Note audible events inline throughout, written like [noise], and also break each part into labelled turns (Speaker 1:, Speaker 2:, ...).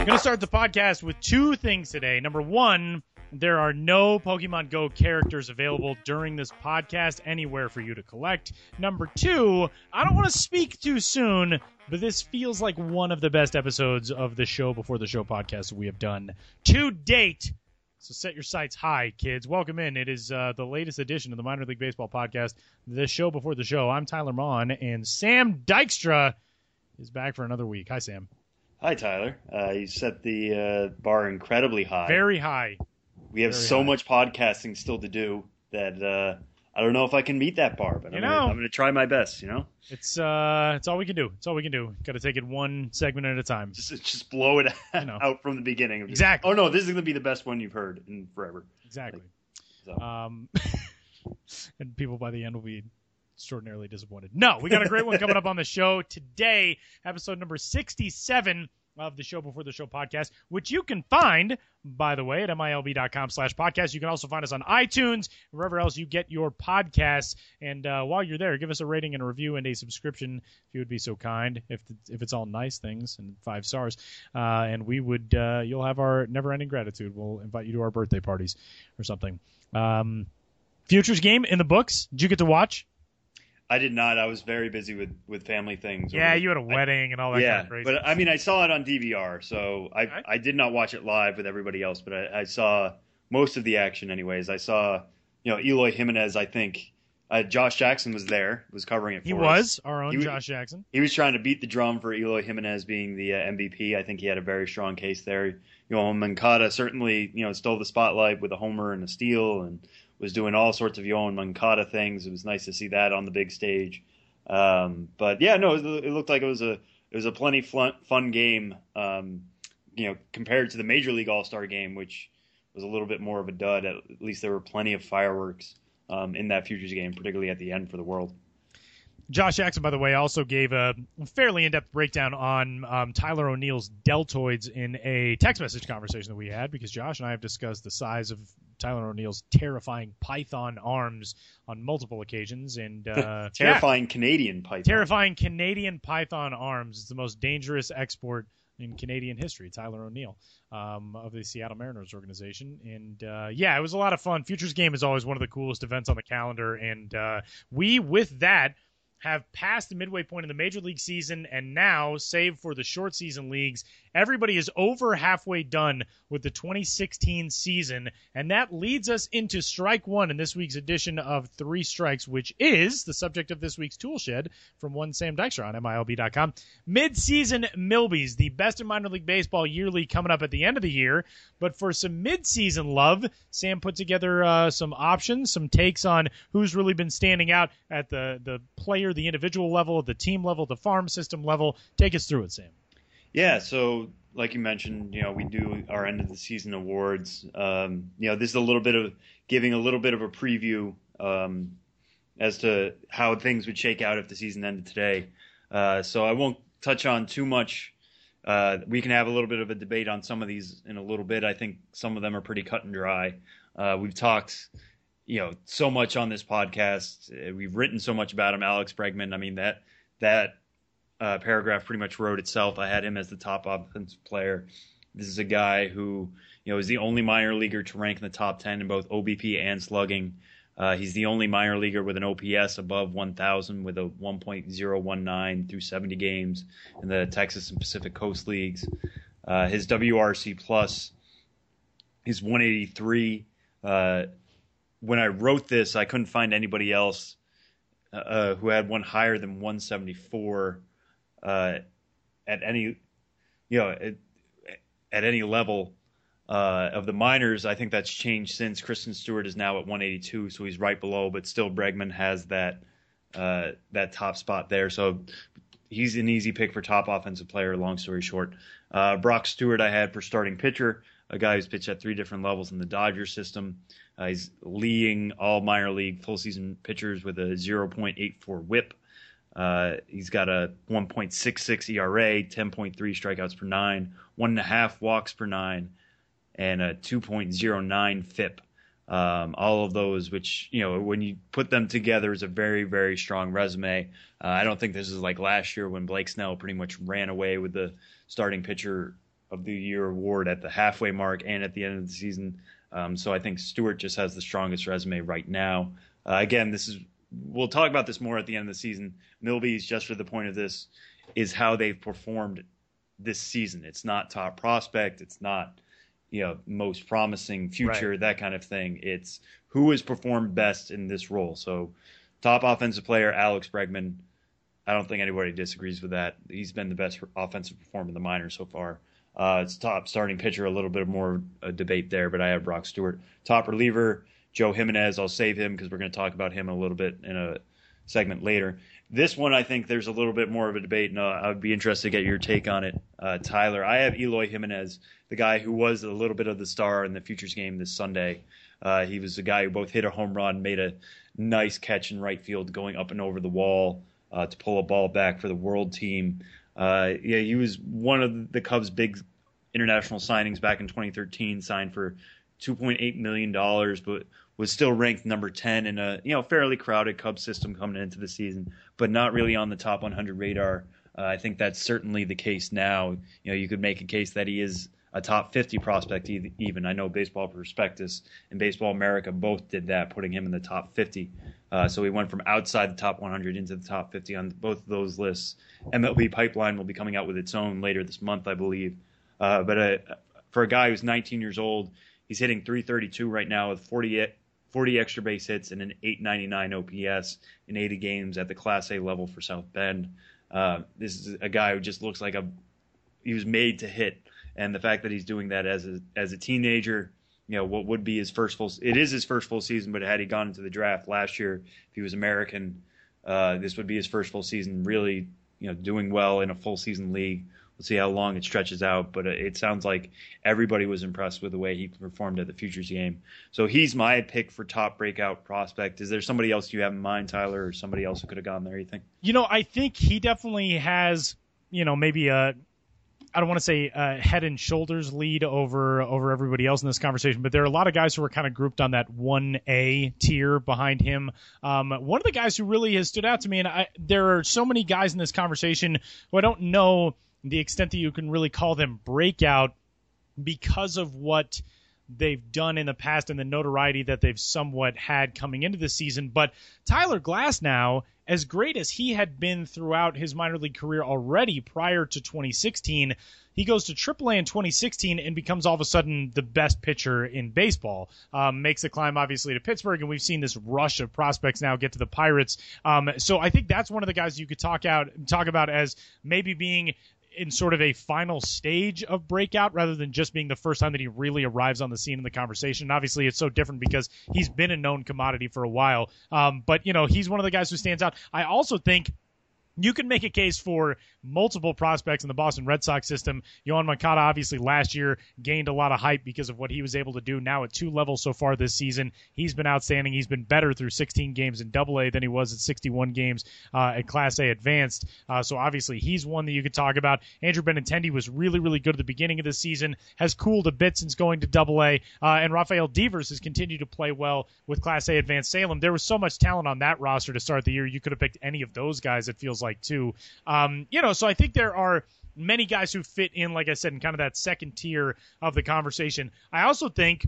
Speaker 1: I'm going to start the podcast with two things today. Number one, there are no Pokemon Go characters available during this podcast anywhere for you to collect. Number two, I don't want to speak too soon, but this feels like one of the best episodes of the show before the show podcast we have done to date. So set your sights high, kids. Welcome in. It is uh, the latest edition of the Minor League Baseball podcast, the show before the show. I'm Tyler Maun, and Sam Dykstra is back for another week. Hi, Sam.
Speaker 2: Hi, Tyler. Uh, you set the uh, bar incredibly high.
Speaker 1: Very high.
Speaker 2: We have
Speaker 1: very
Speaker 2: so
Speaker 1: high.
Speaker 2: much podcasting still to do that uh, I don't know if I can meet that bar, but
Speaker 1: You
Speaker 2: I'm
Speaker 1: know.
Speaker 2: gonna, I'm going to try my best. You know,
Speaker 1: It's uh, it's all we can do. It's all we can do. Got to take it one segment at a time.
Speaker 2: just just blow it [laughs]
Speaker 1: You know.
Speaker 2: out from the beginning.
Speaker 1: Exactly.
Speaker 2: Oh no, this is going to be the best one you've heard in forever.
Speaker 1: Exactly.
Speaker 2: So.
Speaker 1: Um, [laughs] and people by the end will be extraordinarily disappointed. No, we got a great one coming up on the show today, episode number 67 of the show before the show podcast, which you can find, by the way, at milb.com slash podcast. You can also find us on iTunes, wherever else you get your podcasts. And uh, while you're there, give us a rating and a review and a subscription if you would be so kind. If if it's all nice things and five stars, uh, and we would, uh, you'll have our never-ending gratitude. We'll invite you to our birthday parties or something. Um, Futures game in the books. Did you get to watch?
Speaker 2: I did not. I was very busy with with family things.
Speaker 1: Yeah, you had a wedding and all that
Speaker 2: yeah,
Speaker 1: kind of crazy.
Speaker 2: but I mean, I saw it on DVR, so I. I did not watch it live with everybody else, but I, I saw most of the action. Anyways, I saw you know Eloy Jimenez. I think uh, Josh Jackson was there, was covering it. For
Speaker 1: he
Speaker 2: us.
Speaker 1: was our own
Speaker 2: He
Speaker 1: Josh Jackson.
Speaker 2: He was trying to beat the drum for Eloy Jimenez being the uh, MVP. I think he had a very strong case there. You know, Moncada certainly you know stole the spotlight with a homer and a steal, and was doing all sorts of Yoan Moncada things. It was nice to see that on the big stage. Um, but yeah, no, it, it looked like it was a it was a plenty fun, fun game. Um, you know, compared to the Major League All Star game, which was a little bit more of a dud. At least there were plenty of fireworks um, in that futures game, particularly at the end for the World.
Speaker 1: Josh Jackson, by the way, also gave a fairly in-depth breakdown on um, Tyler O'Neill's deltoids in a text message conversation that we had because Josh and I have discussed the size of Tyler O'Neill's terrifying python arms on multiple occasions, and uh, [laughs] yeah,
Speaker 2: Terrifying Canadian python.
Speaker 1: terrifying Canadian python arms. It's the most dangerous export in Canadian history. Tyler O'Neill um, of the Seattle Mariners organization, and uh, yeah, it was a lot of fun. Futures game is always one of the coolest events on the calendar, and uh, we with that have passed the midway point in the major league season and now save for the short season leagues everybody is over halfway done with the 2016 season and that leads us into strike one in this week's edition of three strikes which is the subject of this week's tool shed from one sam dykstra on milb.com mid-season milbies the best in minor league baseball yearly coming up at the end of the year. But for some mid-season love sam put together uh, some options some takes on who's really been standing out at the the player the individual level the team level the farm system level. Take us through it sam
Speaker 2: Yeah, so like you mentioned, you know, we do our end of the season awards. Um, you know, this is a little bit of giving a little bit of a preview um, as to how things would shake out if the season ended today. Uh, so I won't touch on too much. Uh, we can have a little bit of a debate on some of these in a little bit. I think some of them are pretty cut and dry. Uh, we've talked, you know, so much on this podcast. We've written so much about him, Alex Bregman. I mean that that uh, paragraph pretty much wrote itself. I had him as the top offensive player. This is a guy who, you know, is the only minor leaguer to rank in the top 10 in both OBP and slugging. Uh, he's the only minor leaguer with an OPS above 1,000 with a 1.019 through 70 games in the Texas and Pacific Coast leagues. Uh, his WRC plus is 183. Uh, when I wrote this, I couldn't find anybody else uh, who had one higher than 174 uh, at any, you know, at, at any level uh, of the minors. I think that's changed since Christin Stewart is now at 182, so he's right below, but still Bregman has that uh, that top spot there. So he's an easy pick for top offensive player. Long story short, uh, Brock Stewart I had for starting pitcher, a guy who's pitched at three different levels in the Dodger system. Uh, he's leading all minor league full season pitchers with a 0.84 WHIP. Uh, he's got a 1.66 ERA, 10.3 strikeouts per nine, one and a half walks per nine, and a 2.09 FIP. Um, all of those, which you know, when you put them together, is a very, very strong resume. Uh, I don't think this is like last year when Blake Snell pretty much ran away with the starting pitcher of the Year award at the halfway mark and at the end of the season. Um, so I think Stewart just has the strongest resume right now. Uh, again, this is we'll talk about this more at the end of the season. Milby's just for the point of this is how they've performed this season. It's not top prospect. It's not you know most promising future
Speaker 1: Right.
Speaker 2: that kind of thing. It's who has performed best in this role. So top offensive player Alex Bregman. I don't think anybody disagrees with that. He's been the best offensive performer in the minors so far. Uh, it's top starting pitcher, a little bit more a debate there, but I have Brock Stewart. Top reliever, Joe Jimenez. I'll save him because we're going to talk about him a little bit in a segment later. This one, I think there's a little bit more of a debate, and uh, I would be interested to get your take on it, uh, Tyler. I have Eloy Jimenez, the guy who was a little bit of the star in the Futures game this Sunday. Uh, he was the guy who both hit a home run, made a nice catch in right field, going up and over the wall uh, to pull a ball back for the World Team. Uh, yeah, he was one of the Cubs' big international signings back in 2013. Signed for 2.8 million dollars, but was still ranked number 10 in a you know fairly crowded Cubs system coming into the season, but not really on the top 100 radar. Uh, I think that's certainly the case now. You know, you could make a case that he is a top 50 prospect even. I know Baseball Prospectus and Baseball America both did that, putting him in the top 50. Uh, so he went from outside the top 100 into the top 50 on both of those lists. MLB Pipeline will be coming out with its own later this month, I believe. Uh, but uh, for a guy who's 19 years old, he's hitting 332 right now with 40, 40 extra base hits and an 899 OPS in 80 games at the Class A level for South Bend. Uh, this is a guy who just looks like a he was made to hit, and the fact that he's doing that as a as a teenager, you know, what would be his first full it is his first full season, but had he gone into the draft last year, if he was American, uh, this would be his first full season. Really, you know, doing well in a full season league. We'll see how long it stretches out, but it sounds like everybody was impressed with the way he performed at the Futures game. So he's my pick for top breakout prospect. Is there somebody else you have in mind, Tyler, or somebody else who could have gone there? You think?
Speaker 1: You know, I think he definitely has, you know, maybe a I don't want to say uh, head and shoulders lead over over everybody else in this conversation, but there are a lot of guys who are kind of grouped on that one A tier behind him. Um, one of the guys who really has stood out to me, and I, there are so many guys in this conversation who I don't know the extent that you can really call them breakout because of what they've done in the past and the notoriety that they've somewhat had coming into the season. But Tyler Glasnow, as great as he had been throughout his minor league career already prior to 2016, he goes to AAA in 2016 and becomes all of a sudden the best pitcher in baseball. Um, makes the climb obviously to Pittsburgh, and we've seen this rush of prospects now get to the Pirates. Um, so I think that's one of the guys you could talk out talk about as maybe being in sort of a final stage of breakout rather than just being the first time that he really arrives on the scene in the conversation. And obviously, it's so different because he's been a known commodity for a while. Um, but, you know, he's one of the guys who stands out. I also think you can make a case for multiple prospects in the Boston Red Sox system. Yoan Moncada obviously last year gained a lot of hype because of what he was able to do now at two levels so far this season. He's been outstanding. He's been better through 16 games in Double A than he was at 61 games uh, at Class A Advanced. Uh, so obviously he's one that you could talk about. Andrew Benintendi was really really good at the beginning of the season. Has cooled a bit since going to Double A. Uh, and Rafael Devers has continued to play well with Class A Advanced Salem. There was so much talent on that roster to start the year. You could have picked any of those guys. It feels like too. Um, you know, so I think there are many guys who fit in, like I said, in kind of that second tier of the conversation. I also think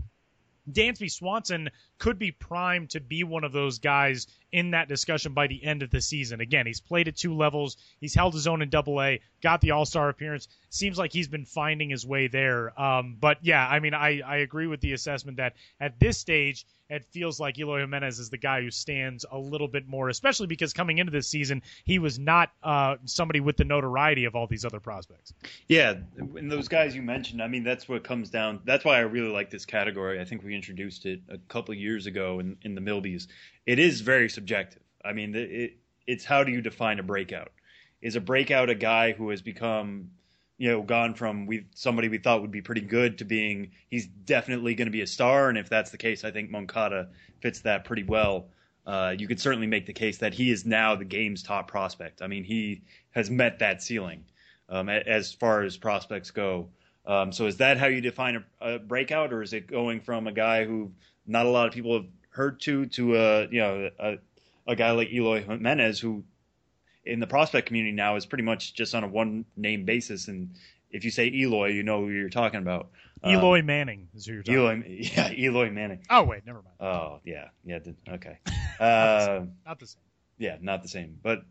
Speaker 1: Dansby Swanson could be primed to be one of those guys in that discussion by the end of the season. Again, he's played at two levels. He's held his own in Double A. Got the All Star appearance. Seems like he's been finding his way there. Um, but yeah, I mean, I, I agree with the assessment that at this stage, it feels like Eloy Jimenez is the guy who stands a little bit more, especially because coming into this season, he was not uh, somebody with the notoriety of all these other prospects.
Speaker 2: Yeah, and those guys you mentioned, I mean, that's what comes down. That's why I really like this category. I think we introduced it a couple of years ago in, in the Milbies. It is very subjective. I mean, it, it's how do you define a breakout? Is a breakout a guy who has become, you know, gone from we somebody we thought would be pretty good to being he's definitely going to be a star? And if that's the case, I think Moncada fits that pretty well. Uh, you could certainly make the case that he is now the game's top prospect. I mean, he has met that ceiling um, as far as prospects go. Um, so is that how you define a, a, breakout, or is it going from a guy who not a lot of people have heard to to a you know a, a guy like Eloy Jimenez who in the prospect community now is pretty much just on a one name basis and if you say Eloy, you know who you're talking about. Um,
Speaker 1: Eloy Manning is who you're talking.
Speaker 2: Eloy, [laughs] yeah, Eloy Manning.
Speaker 1: Oh wait, never mind.
Speaker 2: Oh yeah, yeah. Okay. [laughs] Uh,
Speaker 1: Not the same.
Speaker 2: yeah, not the same. But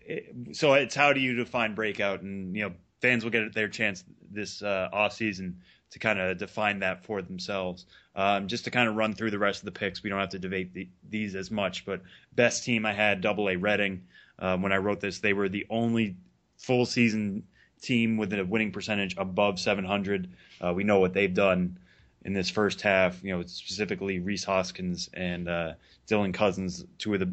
Speaker 2: it, so it's how do you define breakout, and you know, fans will get their chance this uh, off season to kind of define that for themselves. Um, just to kind of run through the rest of the picks, we don't have to debate the, these as much. But best team I had Double A Reading. Um, when I wrote this, they were the only full season team with a winning percentage above 700. Uh, we know what they've done in this first half. You know, specifically Rhys Hoskins and uh, Dylan Cozens, two of the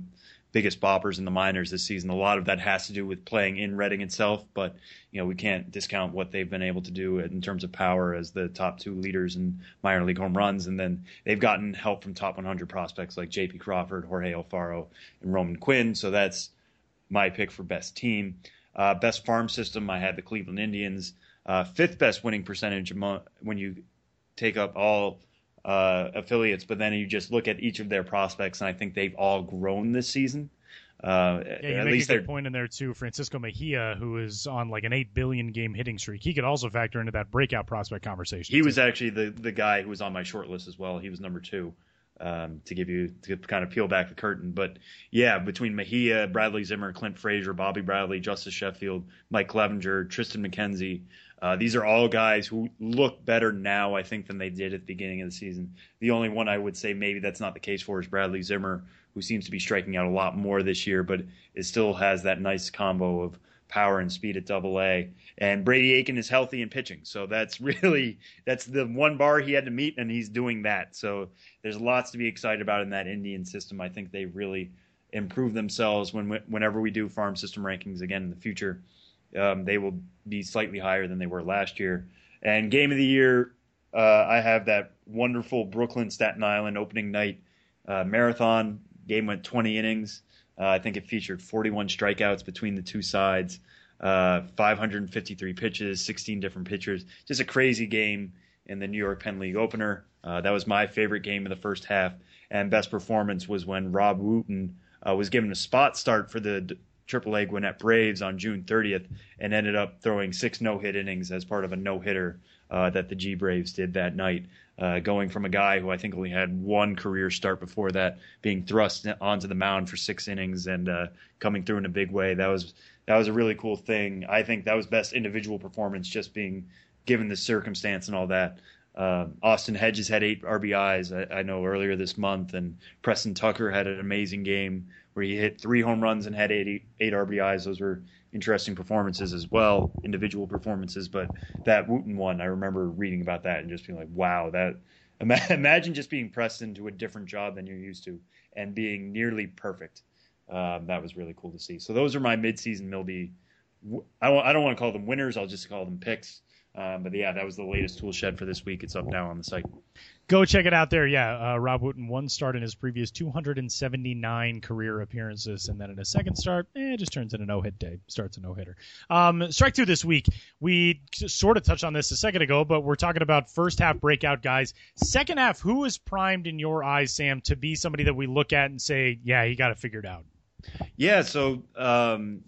Speaker 2: biggest boppers in the minors this season. A lot of that has to do with playing in Reading itself, but you know we can't discount what they've been able to do in terms of power as the top two leaders in minor league home runs, and then they've gotten help from top 100 prospects like J.P. Crawford, Jorge Alfaro, and Roman Quinn. So that's my pick for best team. Uh, best farm system, I had the Cleveland Indians. Uh, fifth best winning percentage among, when you take up all uh, affiliates, but then you just look at each of their prospects, and I think they've all grown this season. Uh,
Speaker 1: Yeah, you
Speaker 2: at
Speaker 1: make
Speaker 2: least
Speaker 1: a
Speaker 2: they're
Speaker 1: good point in there too. Francisco Mejia, who is on like an eight billion game hitting streak, he could also factor into that breakout prospect conversation.
Speaker 2: He
Speaker 1: too.
Speaker 2: was actually the the guy who was on my short list as well. He was number two. Um, to give you to kind of peel back the curtain, but yeah, between Mejia, Bradley Zimmer, Clint Frazier, Bobby Bradley, Justus Sheffield, Mike Clevinger, Triston McKenzie, uh, these are all guys who look better now, I think, than they did at the beginning of the season. The only one I would say maybe that's not the case for is Bradley Zimmer, who seems to be striking out a lot more this year, but it still has that nice combo of power and speed at double A. And Brady Aiken is healthy and pitching. So that's [laughs] really that's the one bar he had to meet and he's doing that. So there's lots to be excited about in that Indian system. I think they really improve themselves when whenever we do farm system rankings again in the future. Um, they will be slightly higher than they were last year. And game of the year, uh, I have that wonderful Brooklyn Staten Island opening night uh, marathon. Game went 20 innings. Uh, I think it featured 41 strikeouts between the two sides, uh, 553 pitches, 16 different pitchers. Just a crazy game in the New York Penn League opener. Uh, that was my favorite game of the first half. And best performance was when Rob Wooten uh, was given a spot start for the AAA Gwinnett Braves on June 30th and ended up throwing six no hit innings as part of a no hitter uh, that the G Braves did that night. Uh, going from a guy who I think only had one career start before that, being thrust onto the mound for six innings and uh, coming through in a big way. That was that was a really cool thing. I think that was best individual performance, just being given the circumstance and all that. Uh, Austin Hedges had eight RBIs, I, I, know earlier this month, and Preston Tucker had an amazing game where he hit three home runs and had eight, eight RBIs. Those were interesting performances as well, individual performances. But that Wooten one, I remember reading about that and just being like, wow, that [laughs] imagine just being pressed into a different job than you're used to and being nearly perfect. Um, that was really cool to see. So those are my midseason Milby. I don't want to call them winners. I'll just call them picks. Um, but yeah, that was the latest tool shed for this week. It's up now on the site.
Speaker 1: Go check it out there. Yeah, uh, Rob Wooten one start in his previous 279 career appearances, and then in a second start, eh, just turns in a no hit day. Starts a no hitter. Um, strike two this week. We sort of touched on this a second ago, but we're talking about first half breakout guys. Second half, who is primed in your eyes, Sam, to be somebody that we look at and say, yeah, he got it figured out?
Speaker 2: Yeah, so um,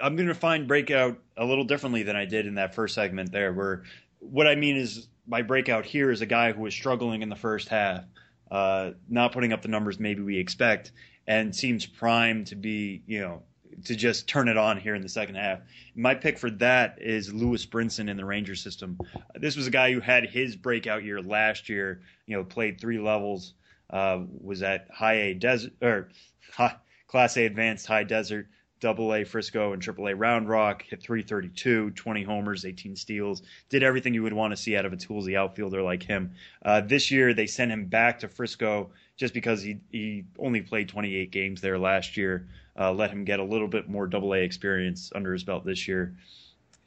Speaker 2: I'm going to find breakout a little differently than I did in that first segment there, where what I mean is my breakout here is a guy who was struggling in the first half, uh, not putting up the numbers maybe we expect, and seems primed to be, you know, to just turn it on here in the second half. My pick for that is Lewis Brinson in the Ranger system. This was a guy who had his breakout year last year. You know, played three levels, uh, was at high A desert or [laughs] high, Class A advanced high desert. Double A Frisco and Triple A Round Rock, hit 332, 20 homers, 18 steals, did everything you would want to see out of a toolsy outfielder like him. Uh, this year, they sent him back to Frisco just because he, he only played 28 games there last year. Uh, let him get a little bit more Double A experience under his belt this year.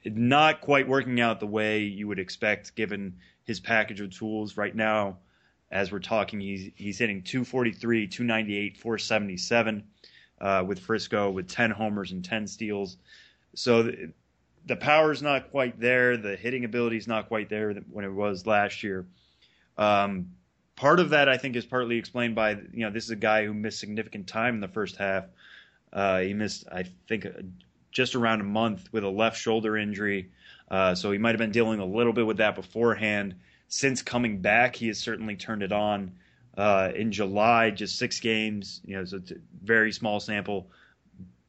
Speaker 2: Not quite working out the way you would expect given his package of tools right now. As we're talking, he's he's hitting 243, 298, 477 uh, with Frisco with 10 homers and 10 steals. So the, the power's not quite there. The hitting ability is not quite there when it was last year. Um, part of that, I think, is partly explained by you know this is a guy who missed significant time in the first half. Uh, he missed, I think, uh, just around a month with a left shoulder injury. Uh, so he might have been dealing a little bit with that beforehand. Since coming back, he has certainly turned it on. Uh, in July, just six games, you know, so it's a very small sample,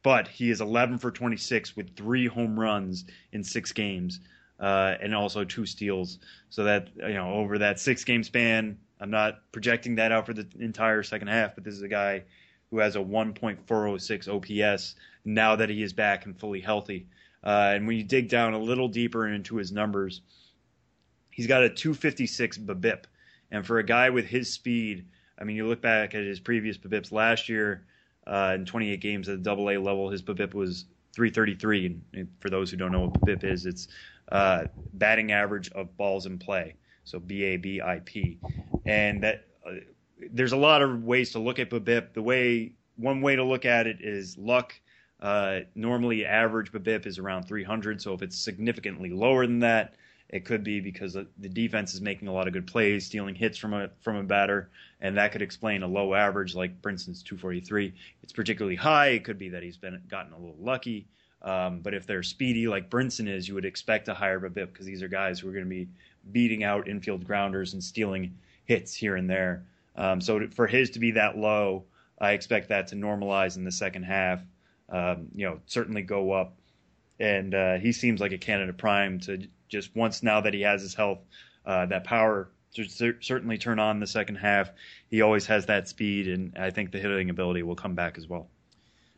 Speaker 2: but he is 11 for 26 with three home runs in six games, uh, and also two steals. So that you know, over that six game span, I'm not projecting that out for the entire second half, but this is a guy who has a 1.406 OPS now that he is back and fully healthy. Uh, and when you dig down a little deeper into his numbers, he's got a 256 BABIP. And for a guy with his speed, I mean, you look back at his previous BABIPs last year uh, in 28 games at the double A level, his BABIP was 333. And for those who don't know what BABIP is, it's uh, batting average of balls in play. So B A B I P. And that uh, there's a lot of ways to look at BABIP. The way one way to look at it is luck. Uh, normally, average BABIP is around 300. So if it's significantly lower than that, it could be because the defense is making a lot of good plays, stealing hits from a from a batter, and that could explain a low average like Brinson's 243. It's particularly high. It could be that he's been gotten a little lucky. Um, but if they're speedy like Brinson is, you would expect a higher BABIP because these are guys who are going to be beating out infield grounders and stealing hits here and there. Um, so for his to be that low, I expect that to normalize in the second half. Um, you know, certainly go up, and uh, he seems like a candidate prime to just once now that he has his health, uh, that power to certainly turn on the second half. He always has that speed, and I think the hitting ability will come back as well.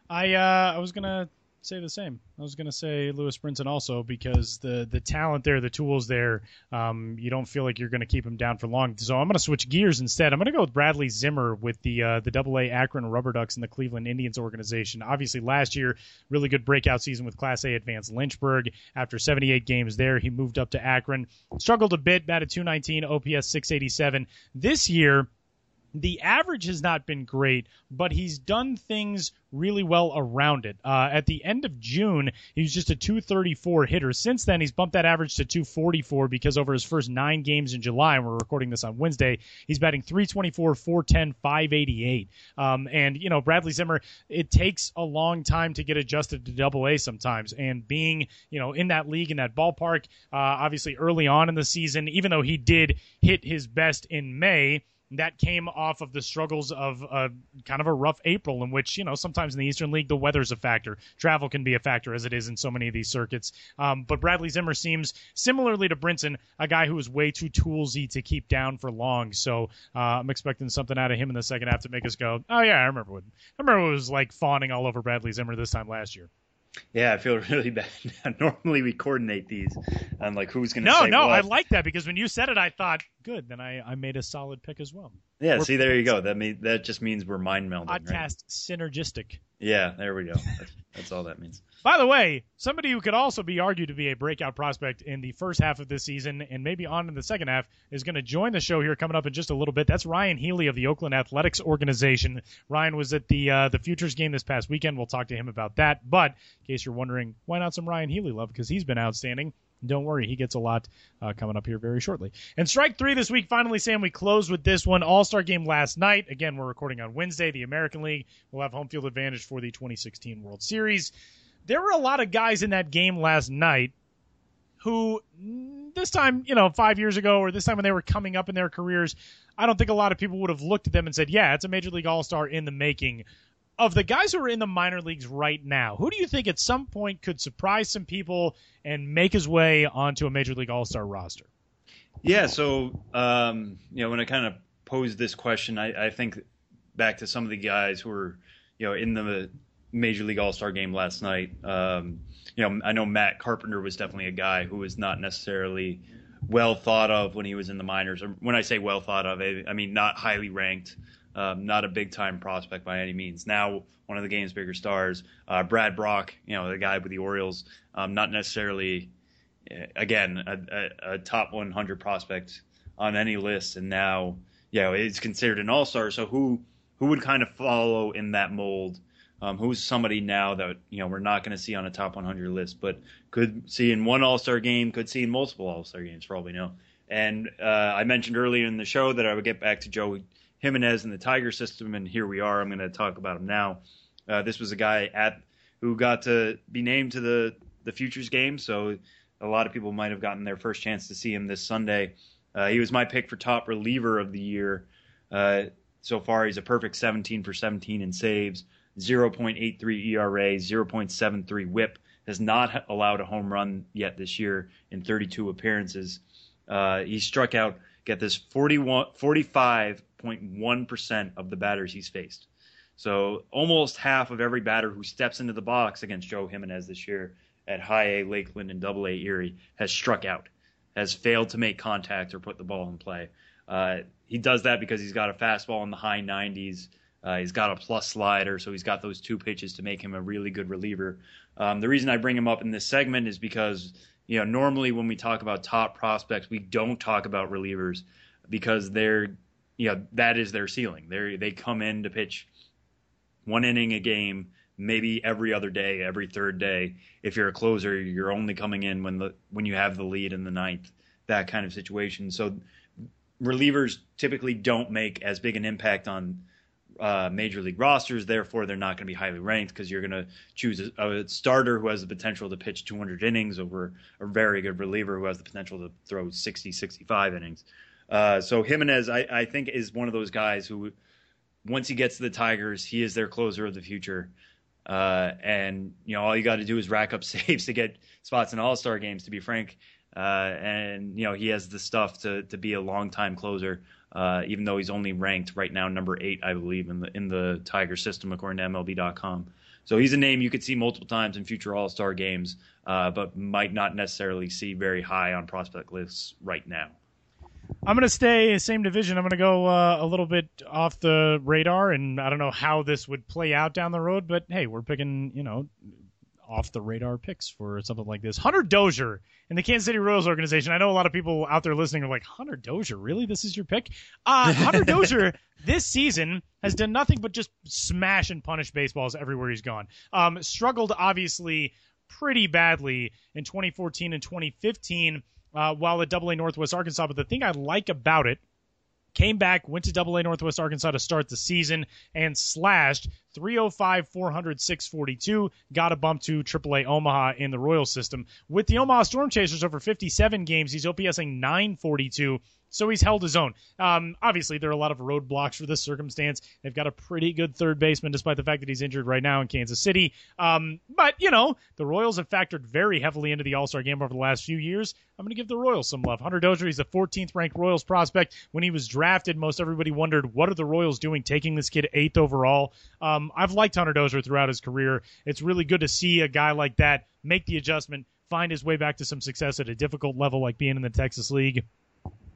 Speaker 1: I uh, I was gonna say the same. I was going to say Lewis Brinson also because the the talent there, the tools there, um, you don't feel like you're going to keep him down for long. So I'm going to switch gears instead. I'm going to go with Bradley Zimmer with the uh, the Double A Akron Rubber Ducks in the Cleveland Indians organization. Obviously, last year really good breakout season with Class A advanced Lynchburg. After 78 games there, he moved up to Akron. Struggled a bit, batted 219, OPS 687. This year the average has not been great, but he's done things really well around it. Uh, at the end of June, he was just a 234 hitter. Since then, he's bumped that average to 244 because over his first nine games in July, and we're recording this on Wednesday, he's batting 324, 410, 588. Um, and, you know, Bradley Zimmer, it takes a long time to get adjusted to double A sometimes. And being, you know, in that league, in that ballpark, uh, obviously early on in the season, even though he did hit his best in May, that came off of the struggles of a, kind of a rough April, in which you know sometimes in the Eastern League the weather's a factor, travel can be a factor as it is in so many of these circuits. Um, but Bradley Zimmer seems similarly to Brinson, a guy who is way too toolsy to keep down for long. So uh, I'm expecting something out of him in the second half to make us go, oh yeah, I remember what I remember it was like fawning all over Bradley Zimmer this time last year.
Speaker 2: Yeah, I feel [laughs] really bad. [laughs] Normally we coordinate these on like who's going to.
Speaker 1: No, no,
Speaker 2: what.
Speaker 1: I like that because when you said it, I thought good. Then I, I made a solid pick as well.
Speaker 2: Yeah, we're, see, there you go. That mean that just means we're mind melding.
Speaker 1: Podcast
Speaker 2: right?
Speaker 1: synergistic.
Speaker 2: Yeah, there we go. That's, that's, all that means.
Speaker 1: By the way, somebody who could also be argued to be a breakout prospect in the first half of this season and maybe on in the second half is going to join the show here coming up in just a little bit. That's Ryon Healy of the Oakland Athletics organization. Ryon was at the uh, the Futures game this past weekend. We'll talk to him about that. But in case you're wondering, why not some Ryon Healy love? Because he's been outstanding. Don't worry, he gets a lot uh, coming up here very shortly. And strike three this week, finally, Sam, we close with this one. All Star game last night. Again, we're recording on Wednesday. The American League will have home field advantage for the 2016 World Series. There were a lot of guys in that game last night who, this time, you know, five years ago or this time when they were coming up in their careers, I don't think a lot of people would have looked at them and said, yeah, it's a Major League All Star in the making of the guys who are in the minor leagues right now, who do you think at some point could surprise some people and make his way onto a major league all star roster?
Speaker 2: Yeah, so um, you know when I kind of posed this question, I, I, think back to some of the guys who were you know in the major league all star game last night. Um, you know, I know Matt Carpenter was definitely a guy who was not necessarily well thought of when he was in the minors. Or when I say well thought of, I, mean not highly ranked. Um, not a big time prospect by any means. Now, one of the game's bigger stars, uh, Brad Brach, you know, the guy with the Orioles, um, not necessarily, uh, again, a, a, a, top 100 prospect on any list. And now, you know, it's considered an all star. So who who would kind of follow in that mold? Um, who's somebody now that you know we're not going to see on a top 100 list, but could see in one All Star game, could see in multiple All Star games for all we know. And uh, I mentioned earlier in the show that I would get back to Joe Jimenez and the Tiger system, and here we are. I'm going to talk about him now. Uh, this was a guy at who got to be named to the the futures game. So a lot of people might have gotten their first chance to see him this Sunday. Uh, he was my pick for top reliever of the year. Uh, so far, he's a perfect 17 for 17 in saves, 0.83 ERA, 0.73 WHIP. Has not allowed a home run yet this year in 32 appearances. Uh, he struck out, get this, 41, 45.1% of the batters he's faced. So almost half of every batter who steps into the box against Joe Jimenez this year at High A Lakeland and Double A Erie has struck out, has failed to make contact or put the ball in play. Uh, he does that because he's got a fastball in the high 90s. Uh, he's got a plus slider, so he's got those two pitches to make him a really good reliever. Um, the reason I bring him up in this segment is because you know normally when we talk about top prospects, we don't talk about relievers because they're you know that is their ceiling. They they come in to pitch one inning a game maybe every other day, every third day. If you're a closer, you're only coming in when the when you have the lead in the ninth, that kind of situation. So relievers typically don't make as big an impact on uh, major league rosters. Therefore, they're not going to be highly ranked because you're going to choose a, a, starter who has the potential to pitch 200 innings over a very good reliever who has the potential to throw 60, 65 innings. Uh, so Jimenez, I, I think, is one of those guys who, once he gets to the Tigers, he is their closer of the future. Uh, and you know, all you got to do is rack up [laughs] saves to get spots in All Star games. To be frank, uh, and you know, he has the stuff to to be a long time closer. Uh, even though he's only ranked right now number eight, I believe, in the in the Tiger system according to MLB.com. So he's a name you could see multiple times in future All Star games, uh, but might not necessarily see very high on prospect lists right now.
Speaker 1: I'm going to stay same division. I'm going to go uh, a little bit off the radar, and I don't know how this would play out down the road, but hey, we're picking, you know, off the radar picks for something like this. Hunter Dozier in the Kansas City Royals organization. I know a lot of people out there listening are like, Hunter Dozier, really? This is your pick? Uh, [laughs] Hunter Dozier this season has done nothing but just smash and punish baseballs everywhere he's gone. Um, struggled, obviously, pretty badly in 2014 and 2015 uh, while at Double A Northwest Arkansas. But the thing I like about it, came back, went to Double A Northwest Arkansas to start the season, and slashed 305, 400, 642. Got a bump to AAA Omaha in the Royal system. With the Omaha Storm Chasers over 57 games, he's OPSing 942 so he's held his own. Um, obviously, there are a lot of roadblocks for this circumstance. They've got a pretty good third baseman, despite the fact that he's injured right now in Kansas City. Um, but, you know, the Royals have factored very heavily into the All Star game over the last few years. I'm going to give the Royals some love. Hunter Dozier, he's the 14th ranked Royals prospect. When he was drafted, most everybody wondered, what are the Royals doing taking this kid eighth overall? Um, I've liked Hunter Dozier throughout his career. It's really good to see a guy like that make the adjustment, find his way back to some success at a difficult level like being in the Texas League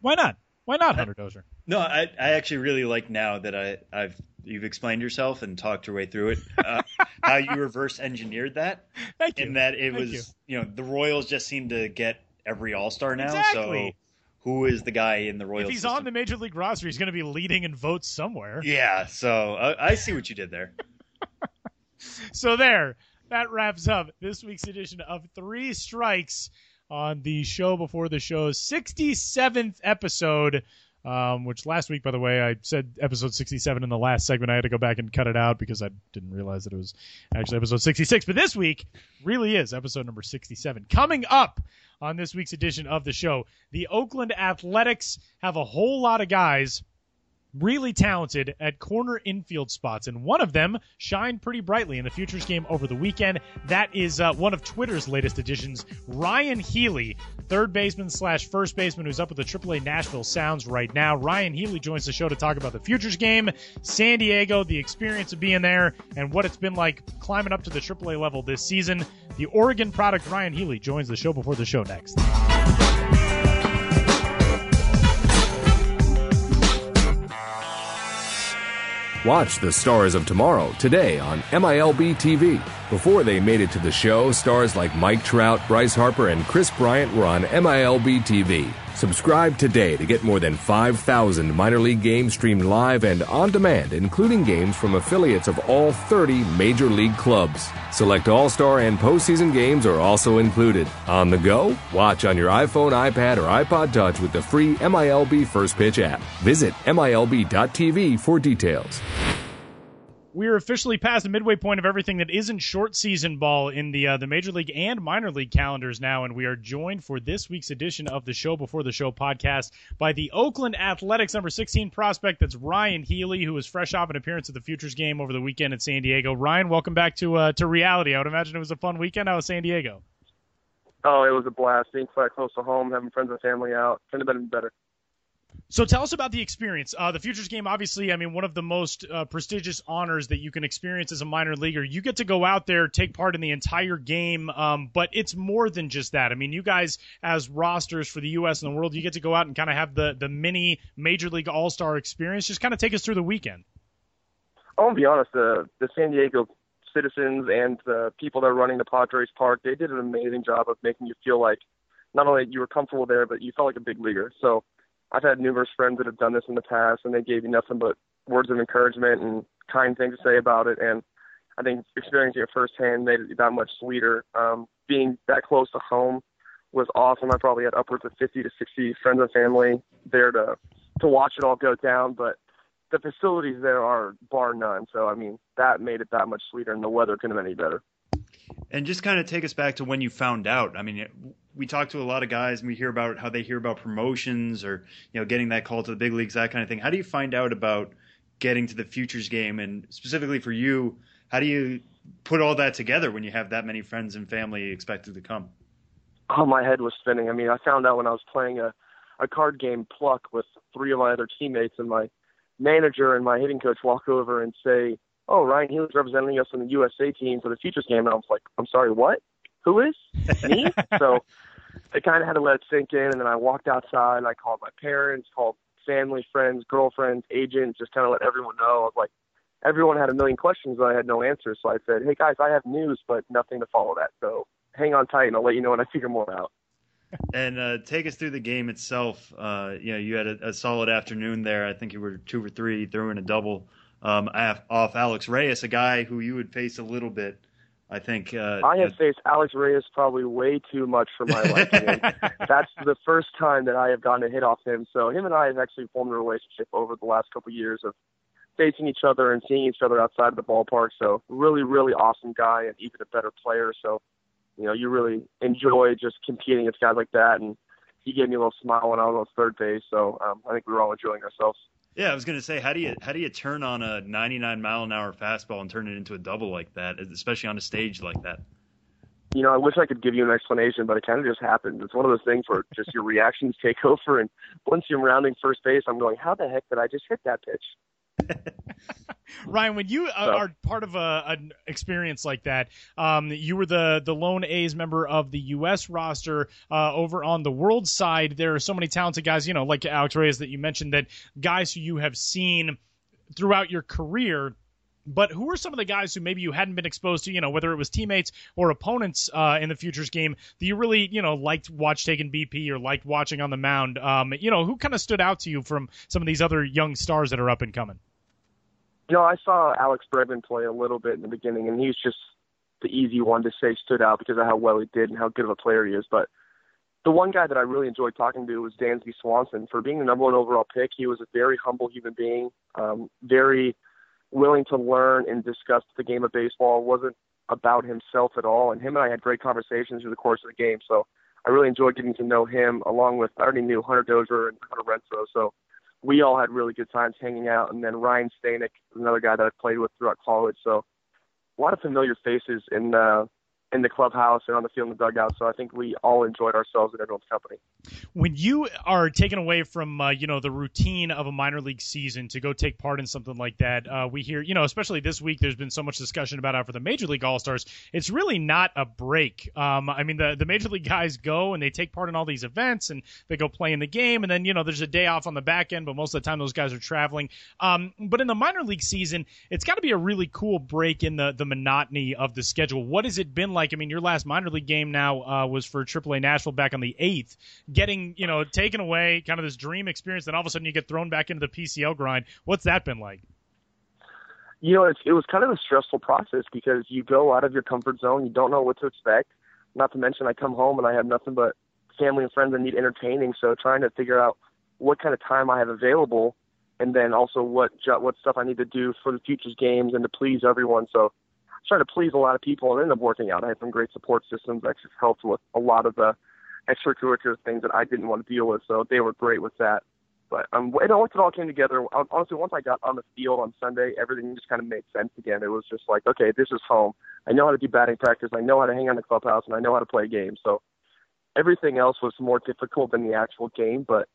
Speaker 1: why not? Why not Hunter Dozier?
Speaker 2: No, I, I actually really like now that I, I've you've explained yourself and talked your way through it, uh, [laughs] how you reverse engineered that.
Speaker 1: Thank you.
Speaker 2: In that it
Speaker 1: Thank
Speaker 2: was,
Speaker 1: you.
Speaker 2: you. know, the Royals just seem to get every All Star now.
Speaker 1: Exactly.
Speaker 2: So who is the guy in the Royals?
Speaker 1: If he's
Speaker 2: system?
Speaker 1: on the major league roster, he's going to be leading in votes somewhere.
Speaker 2: Yeah. So I, I see what you did there. [laughs]
Speaker 1: So there, that wraps up this week's edition of Three Strikes on the show before the show's 67th episode. Um, which last week, by the way, I said episode 67 in the last segment. I had to go back and cut it out because I didn't realize that it was actually episode 66. But this week really is episode number 67. Coming up on this week's edition of the show, the Oakland Athletics have a whole lot of guys really talented at corner infield spots, and one of them shined pretty brightly in the Futures game over the weekend. That is uh, one of Twitter's latest additions, Ryon Healy, third baseman slash first baseman, who's up with the AAA Nashville Sounds right now. Ryon Healy joins the show to talk about the Futures game, San Diego, the experience of being there, and what it's been like climbing up to the AAA level this season. The Oregon product Ryon Healy joins the show before the show next.
Speaker 3: Watch the Stars of Tomorrow today on MILB TV. Before they made it to the show, stars like Mike Trout, Bryce Harper, and Kris Bryant were on MILB TV. Subscribe today to get more than 5,000 minor league games streamed live and on demand, including games from affiliates of all 30 major league clubs. Select All Star and postseason games are also included. On the go? Watch on your iPhone, iPad, or iPod Touch with the free MILB First Pitch app. Visit MILB.tv for details.
Speaker 1: We are officially past the midway point of everything that isn't short season ball in the uh, the major league and minor league calendars now, and we are joined for this week's edition of the Show Before the Show podcast by the Oakland Athletics number 16 prospect. That's Ryon Healy, who was fresh off an appearance at the Futures game over the weekend in San Diego. Ryon, welcome back to uh, to reality. I would imagine it was a fun weekend out of San Diego.
Speaker 4: Oh, it was a blast. Being quite close to home, having friends and family out, couldn't have been better.
Speaker 1: So tell us about the experience. Uh, the Futures Game, obviously, I mean, one of the most uh, prestigious honors that you can experience as a minor leaguer. You get to go out there, take part in the entire game, um, but it's more than just that. I mean, you guys, as rosters for the U.S. and the world, you get to go out and kind of have the the mini Major League All Star experience. Just kind of take us through the weekend.
Speaker 4: I'll be honest. The the San Diego citizens and the people that are running the Padres Park, they did an amazing job of making you feel like not only you were comfortable there, but you felt like a big leaguer. So I've had numerous friends that have done this in the past, and they gave me nothing but words of encouragement and kind things to say about it. And I think experiencing it firsthand made it that much sweeter. Um, being that close to home was awesome. I probably had upwards of 50 to 60 friends and family there to to watch it all go down. But the facilities there are bar none. So I mean that made it that much sweeter, and the weather couldn't have been any better.
Speaker 2: And just kind of take us back to when you found out. I mean, we talk to a lot of guys and we hear about how they hear about promotions or you know getting that call to the big leagues, that kind of thing. How do you find out about getting to the futures game, and specifically for you, how do you put all that together when you have that many friends and family expected to come?
Speaker 4: Oh, my head was spinning. I mean, I found out when I was playing a a card game pluck with three of my other teammates, and my manager and my hitting coach walk over and say, "Oh, Ryon Healy's representing us in the USA team for the futures game," and I was like, "I'm sorry, what?" who is me? [laughs] so I kind of had to let it sink in, and then I walked outside. And I called my parents, called family, friends, girlfriends, agents, just kind of let everyone know. I was like, everyone had a million questions, but I had no answers. So I said, hey guys, I have news, but nothing to follow that. So hang on tight, and I'll let you know when I figure more out.
Speaker 2: and uh, take us through the game itself. Uh, you know, you had a, a, solid afternoon there. I think you were two for three, throwing a double um, off Alex Reyes, a guy who you would face a little bit I think uh,
Speaker 4: I have faced Alex Reyes probably way too much for my liking. [laughs] that's the first time that I have gotten a hit off him. So him and I have actually formed a relationship over the last couple of years of facing each other and seeing each other outside of the ballpark. So really, really awesome guy and even a better player. So you know, you really enjoy just competing against guys like that. And he gave me a little smile when I was on third base. So um, I think we were all enjoying ourselves.
Speaker 2: Yeah, I was going to say, how do you how do you turn on a 99 mile an hour fastball and turn it into a double like that, especially on a stage like that?
Speaker 4: You know, I wish I could give you an explanation, but it kind of just happens. It's one of those things where just your reactions take over, and once you're rounding first base, I'm going, "How the heck did I just hit that pitch?" [laughs]
Speaker 1: Ryon, when you uh, are part of a, an experience like that, um, you were the the lone A's member of the U.S. roster uh, over on the world side. There are so many talented guys, you know, like Alex Reyes that you mentioned, that guys who you have seen throughout your career. But who are some of the guys who maybe you hadn't been exposed to, you know, whether it was teammates or opponents uh, in the futures game that you really, you know, liked watch taking BP or liked watching on the mound? Um, you know, who kind of stood out to you from some of these other young stars that are up and coming?
Speaker 4: You know, I saw Alex Bregman play a little bit in the beginning, and he's just the easy one to say stood out because of how well he did and how good of a player he is. But the one guy that I really enjoyed talking to was Dansby Swanson. For being the number one overall pick, he was a very humble human being, um, very willing to learn and discuss the game of baseball. It wasn't about himself at all, and him and I had great conversations through the course of the game. So I really enjoyed getting to know him, along with I already knew Hunter Dozier and Hunter Renfroe. So we all had really good times hanging out. And then Ryan Stanek another guy that I played with throughout college. So a lot of familiar faces in uh, in the clubhouse and on the field in the dugout. So I think we all enjoyed ourselves in everyone's company.
Speaker 1: When you are taken away from uh, you know the routine of a minor league season to go take part in something like that, uh, we hear you know especially this week there's been so much discussion about for the major league all stars it's really not a break. Um, I mean the the major league guys go and they take part in all these events and they go play in the game and then you know there's a day off on the back end, but most of the time those guys are traveling. Um, but in the minor league season, it's got to be a really cool break in the the monotony of the schedule. What has it been like? Like? I mean, your last minor league game now uh, was for AAA Nashville back on the eighth, getting you know taken away, kind of this dream experience. Then all of a sudden you get thrown back into the PCL grind. What's that been like?
Speaker 4: You know, it was kind of a stressful process because you go out of your comfort zone. You don't know what to expect. Not to mention, I come home and I have nothing but family and friends that need entertaining. So trying to figure out what kind of time I have available and then also what what stuff I need to do for the future's games and to please everyone. So trying to please a lot of people and ended up working out. I had some great support systems that just helped with a lot of the extracurricular things that I didn't want to deal with. So they were great with that. But um, it, once it all came together, honestly, once I got on the field on Sunday, everything just kind of made sense again. It was just like, okay, this is home. I know how to do batting practice. I know how to hang on the clubhouse, and I know how to play games. So everything else was more difficult than the actual game. But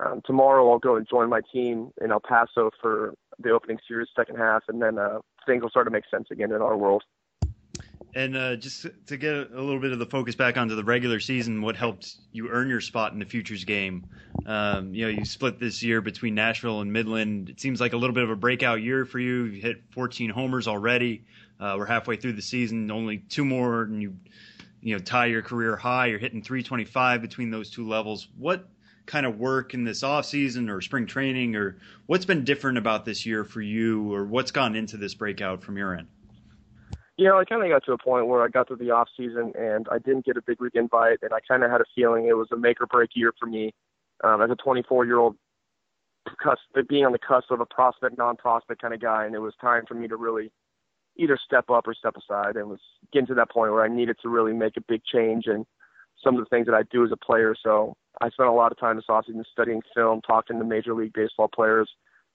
Speaker 4: um, tomorrow I'll go and join my team in El Paso for the opening series second half, and then uh, things will start to make sense again in our world.
Speaker 2: And uh, just to get a little bit of the focus back onto the regular season, what helped you earn your spot in the futures game? Um, you know, you split this year between Nashville and Midland. It seems like a little bit of a breakout year for you. You hit 14 homers already. Uh, we're halfway through the season, only two more, and you, you know, tie your career high. You're hitting 325 between those two levels. What kind of work in this off season or spring training, or what's been different about this year for you, or what's gone into this breakout from your end?
Speaker 4: you know, I kind of got to a point where I got to the off season and I didn't get a big league invite, and I kind of had a feeling it was a make or break year for me um, as a 24 year old, cusp, being on the cusp of a prospect, non-prospect kind of guy, and it was time for me to really either step up or step aside, and was getting to that point where I needed to really make a big change in some of the things that I do as a player. So I spent a lot of time this offseason studying film, talking to Major League Baseball players,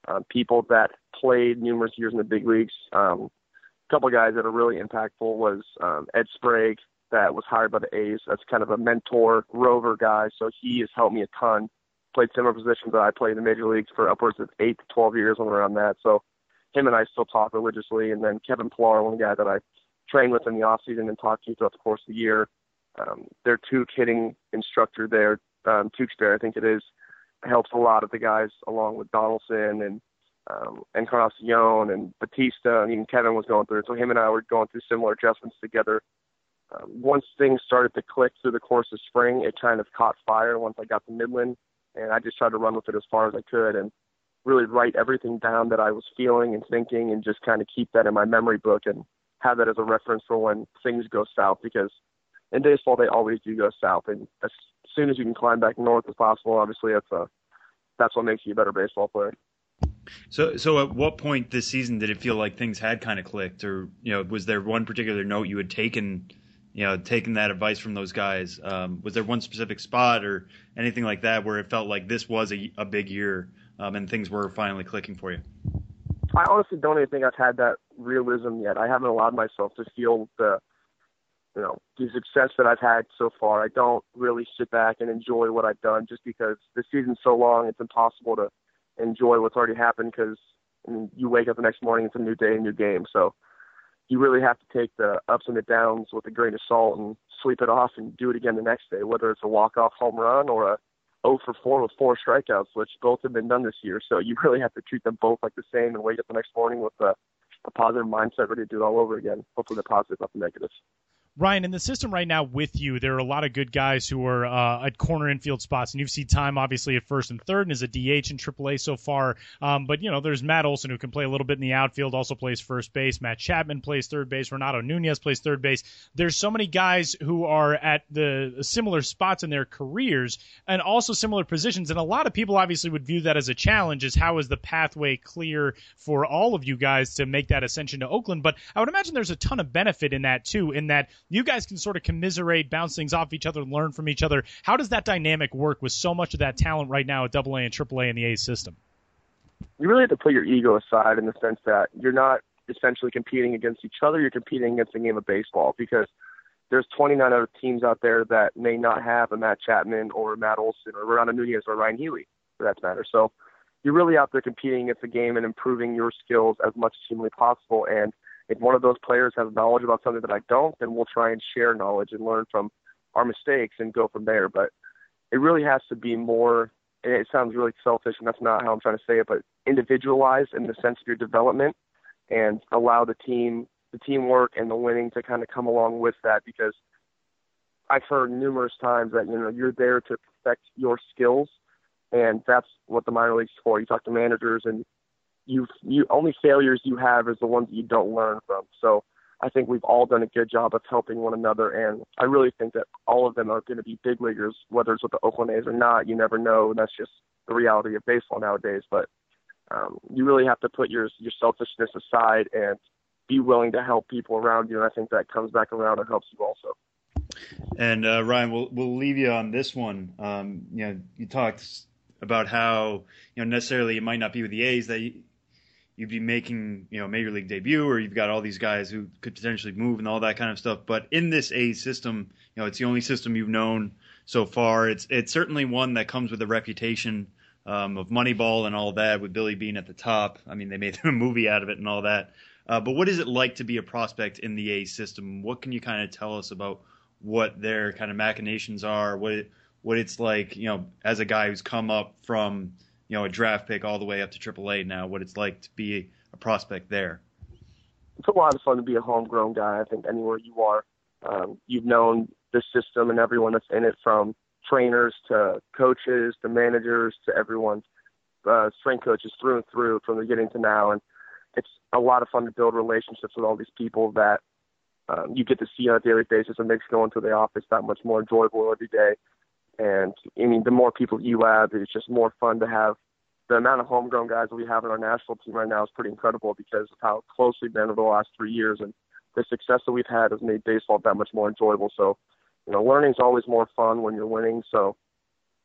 Speaker 4: um, people that played numerous years in the big leagues. Um, a couple of guys that are really impactful was um, Ed Sprague, that was hired by the A's. That's kind of a mentor rover guy, so he has helped me a ton. Played similar positions that I played in the major leagues for upwards of eight to twelve years on around that. So him and I still talk religiously. And then Kevin Pillar, one guy that I trained with in the off season and talked to throughout the course of the year. Um, their two hitting instructor there, um, Tewksbury, I think it is, helps a lot of the guys along with Donaldson and um, Encarnacion and Bautista, and even Kevin was going through. So him and I were going through similar adjustments together. Um, once things started to click through the course of spring, it kind of caught fire once I got to Midland, and I just tried to run with it as far as I could and really write everything down that I was feeling and thinking and just kind of keep that in my memory book and have that as a reference for when things go south because in baseball they always do go south and as soon as you can climb back north as possible, obviously that's a that's what makes you a better baseball player.
Speaker 2: So, so at what point this season did it feel like things had kind of clicked, or you know, was there one particular note you had taken, you know, taken that advice from those guys? Um, was there one specific spot or anything like that where it felt like this was a, a big year um, and things were finally clicking for you?
Speaker 4: I honestly don't even think I've had that realism yet. I haven't allowed myself to feel the, you know, the success that I've had so far. I don't really sit back and enjoy what I've done just because the season's so long. It's impossible to enjoy what's already happened because I mean, you wake up the next morning, it's a new day, a new game. So you really have to take the ups and the downs with a grain of salt and sweep it off and do it again the next day, whether it's a walk-off home run or a 0 for 4 with four strikeouts, which both have been done this year. So you [laughs] really have to treat them both like the same and wake up the next morning with a, a positive mindset, ready to do it all over again. Hopefully the positive, not the negatives.
Speaker 1: Ryon, in the system right now with you, there are a lot of good guys who are uh, at corner infield spots, and you've seen time obviously at first and third, and is a DH in AAA so far. Um, but you know, there's Matt Olson who can play a little bit in the outfield, also plays first base. Matt Chapman plays third base. Renato Nunez plays third base. There's so many guys who are at the similar spots in their careers and also similar positions, and a lot of people obviously would view that as a challenge. Is how is the pathway clear for all of you guys to make that ascension to Oakland? But I would imagine there's a ton of benefit in that too, in that you guys can sort of commiserate, bounce things off each other, learn from each other. How does that dynamic work with so much of that talent right now at AA and AAA in the A system?
Speaker 4: You really have to put your ego aside in the sense that you're not essentially competing against each other. You're competing against a game of baseball because there's 29 other teams out there that may not have a Matt Chapman or Matt Olson or Renato Nunez or Ryon Healy, for that matter. So you're really out there competing against the game and improving your skills as much as humanly possible. And if one of those players has knowledge about something that I don't, then we'll try and share knowledge and learn from our mistakes and go from there. But it really has to be more. It sounds really selfish, and that's not how I'm trying to say it, but individualized in the sense of your development, and allow the team, the teamwork, and the winning to kind of come along with that. Because I've heard numerous times that you know you're there to perfect your skills, and that's what the minor leagues for. You talk to managers, and you you only failures you have is the ones that you don't learn from. So I think we've all done a good job of helping one another, and I really think that all of them are going to be big leaguers, whether it's with the Oakland A's or not. You never know. That's just the reality of baseball nowadays. But um, you really have to put your your selfishness aside and be willing to help people around you. And I think that comes back around and helps you also.
Speaker 2: And uh, Ryon, we'll we'll leave you on this one. Um, you know, you talked about how you know necessarily it might not be with the A's that you, you'd be making you know major league debut, or you've got all these guys who could potentially move and all that kind of stuff. But in this a system, you know, it's the only system you've known so far. It's it's certainly one that comes with a reputation um, of Moneyball and all that, with Billy Beane at the top. I mean, they made [laughs] a movie out of it and all that. Uh, but what is it like to be a prospect in the a system? What can you kind of tell us about what their kind of machinations are? What it, what it's like, you know, as a guy who's come up from you know a draft pick all the way up to AAA now, what it's like to be a prospect there.
Speaker 4: It's a lot of fun to be a homegrown guy. I think anywhere you are, um, you've known the system and everyone that's in it, from trainers to coaches to managers to everyone, uh, strength coaches through and through from the beginning to now, and it's a lot of fun to build relationships with all these people that um, you get to see on a daily basis. It makes going to the office that much more enjoyable every day. And I mean, the more people you have, it's just more fun to have. The amount of homegrown guys that we have in our national team right now is pretty incredible because of how close we've been over the last three years, and the success that we've had has made baseball that much more enjoyable. So, you know, learning's always more fun when you're winning. So,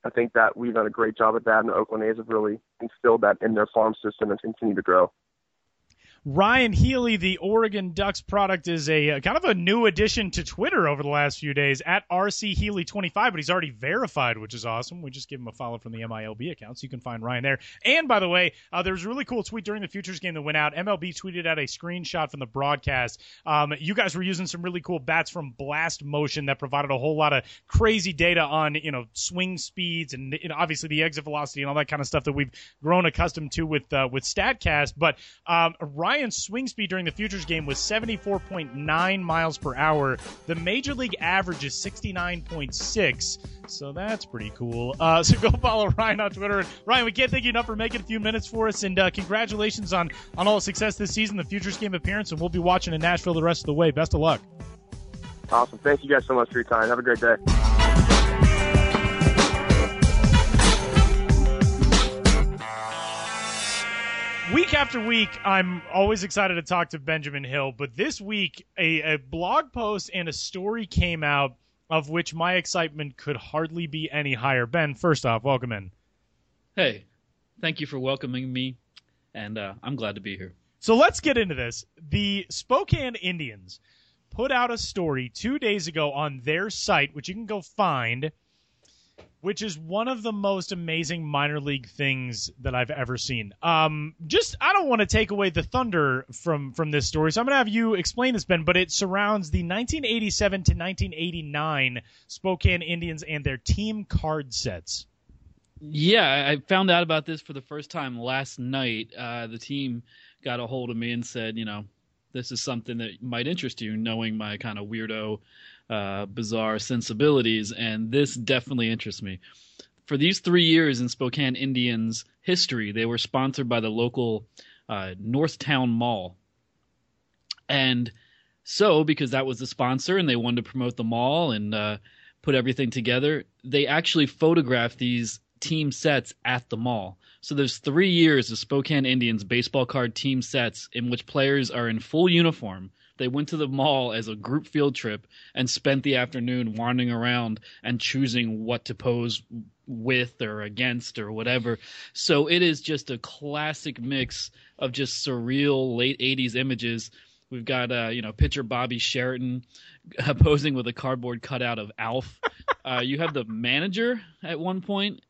Speaker 4: I think that we've done a great job at that, and the Oakland A's have really instilled that in their farm system and continue to grow.
Speaker 1: Ryon Healy, the Oregon Ducks product, is a, a, kind of a new addition to Twitter over the last few days at RC Healy 25, but he's already verified, which is awesome. We just give him a follow from the MILB account, so you can find Ryon there. And by the way, uh, there was a really cool tweet during the Futures game that went out. MLB tweeted out a screenshot from the broadcast. Um, you guys were using some really cool bats from Blast Motion that provided a whole lot of crazy data on you know swing speeds and obviously the exit velocity and all that kind of stuff that we've grown accustomed to with uh, with Statcast. But um, Ryon Ryon's swing speed during the Futures game was 74.9 miles per hour. The major league average is 69.6, so that's pretty cool. Uh, [laughs] so go follow Ryon on Twitter. Ryon, we can't thank you enough for making a few minutes for us, and uh, congratulations on on all the success this season, the Futures game appearance, and we'll be watching in Nashville the rest of the way. Best of luck.
Speaker 4: Awesome. Thank you guys so much for your time. Have a great day.
Speaker 1: After week, I'm always excited to talk to Benjamin Hill, but this week, a, a, blog post and a story came out of which my excitement could hardly be any higher. Ben, first off, welcome in.
Speaker 5: Hey, thank you for welcoming me, and uh, I'm glad to be here.
Speaker 1: So let's get into this. The Spokane Indians put out a story two days ago on their site, which you can go find – which is one of the most amazing minor league things that I've ever seen. Um, just I don't want to take away the thunder from from this story, so I'm gonna have you explain this, Ben. But it surrounds the 1987 to 1989 Spokane Indians and their team card sets.
Speaker 5: Yeah, I found out about this for the first time last night. Uh, the team got a hold of me and said, you know, this is something that might interest you, knowing my kind of weirdo uh, bizarre sensibilities, and this definitely interests me. For these three years in Spokane Indians history, they were sponsored by the local uh, Northtown Mall. And so, because that was the sponsor and they wanted to promote the mall and uh, put everything together, they actually photographed these team sets at the mall. So there's three years of Spokane Indians baseball card team sets in which players are in full uniform they went to the mall as a group field trip and spent the afternoon wandering around and choosing what to pose with or against or whatever. So it is just a classic mix of just surreal late 80s images. We've got, uh, you know, pitcher Bobby Sheraton uh, [laughs] posing with a cardboard cutout of Alf. Uh, you have the manager at one point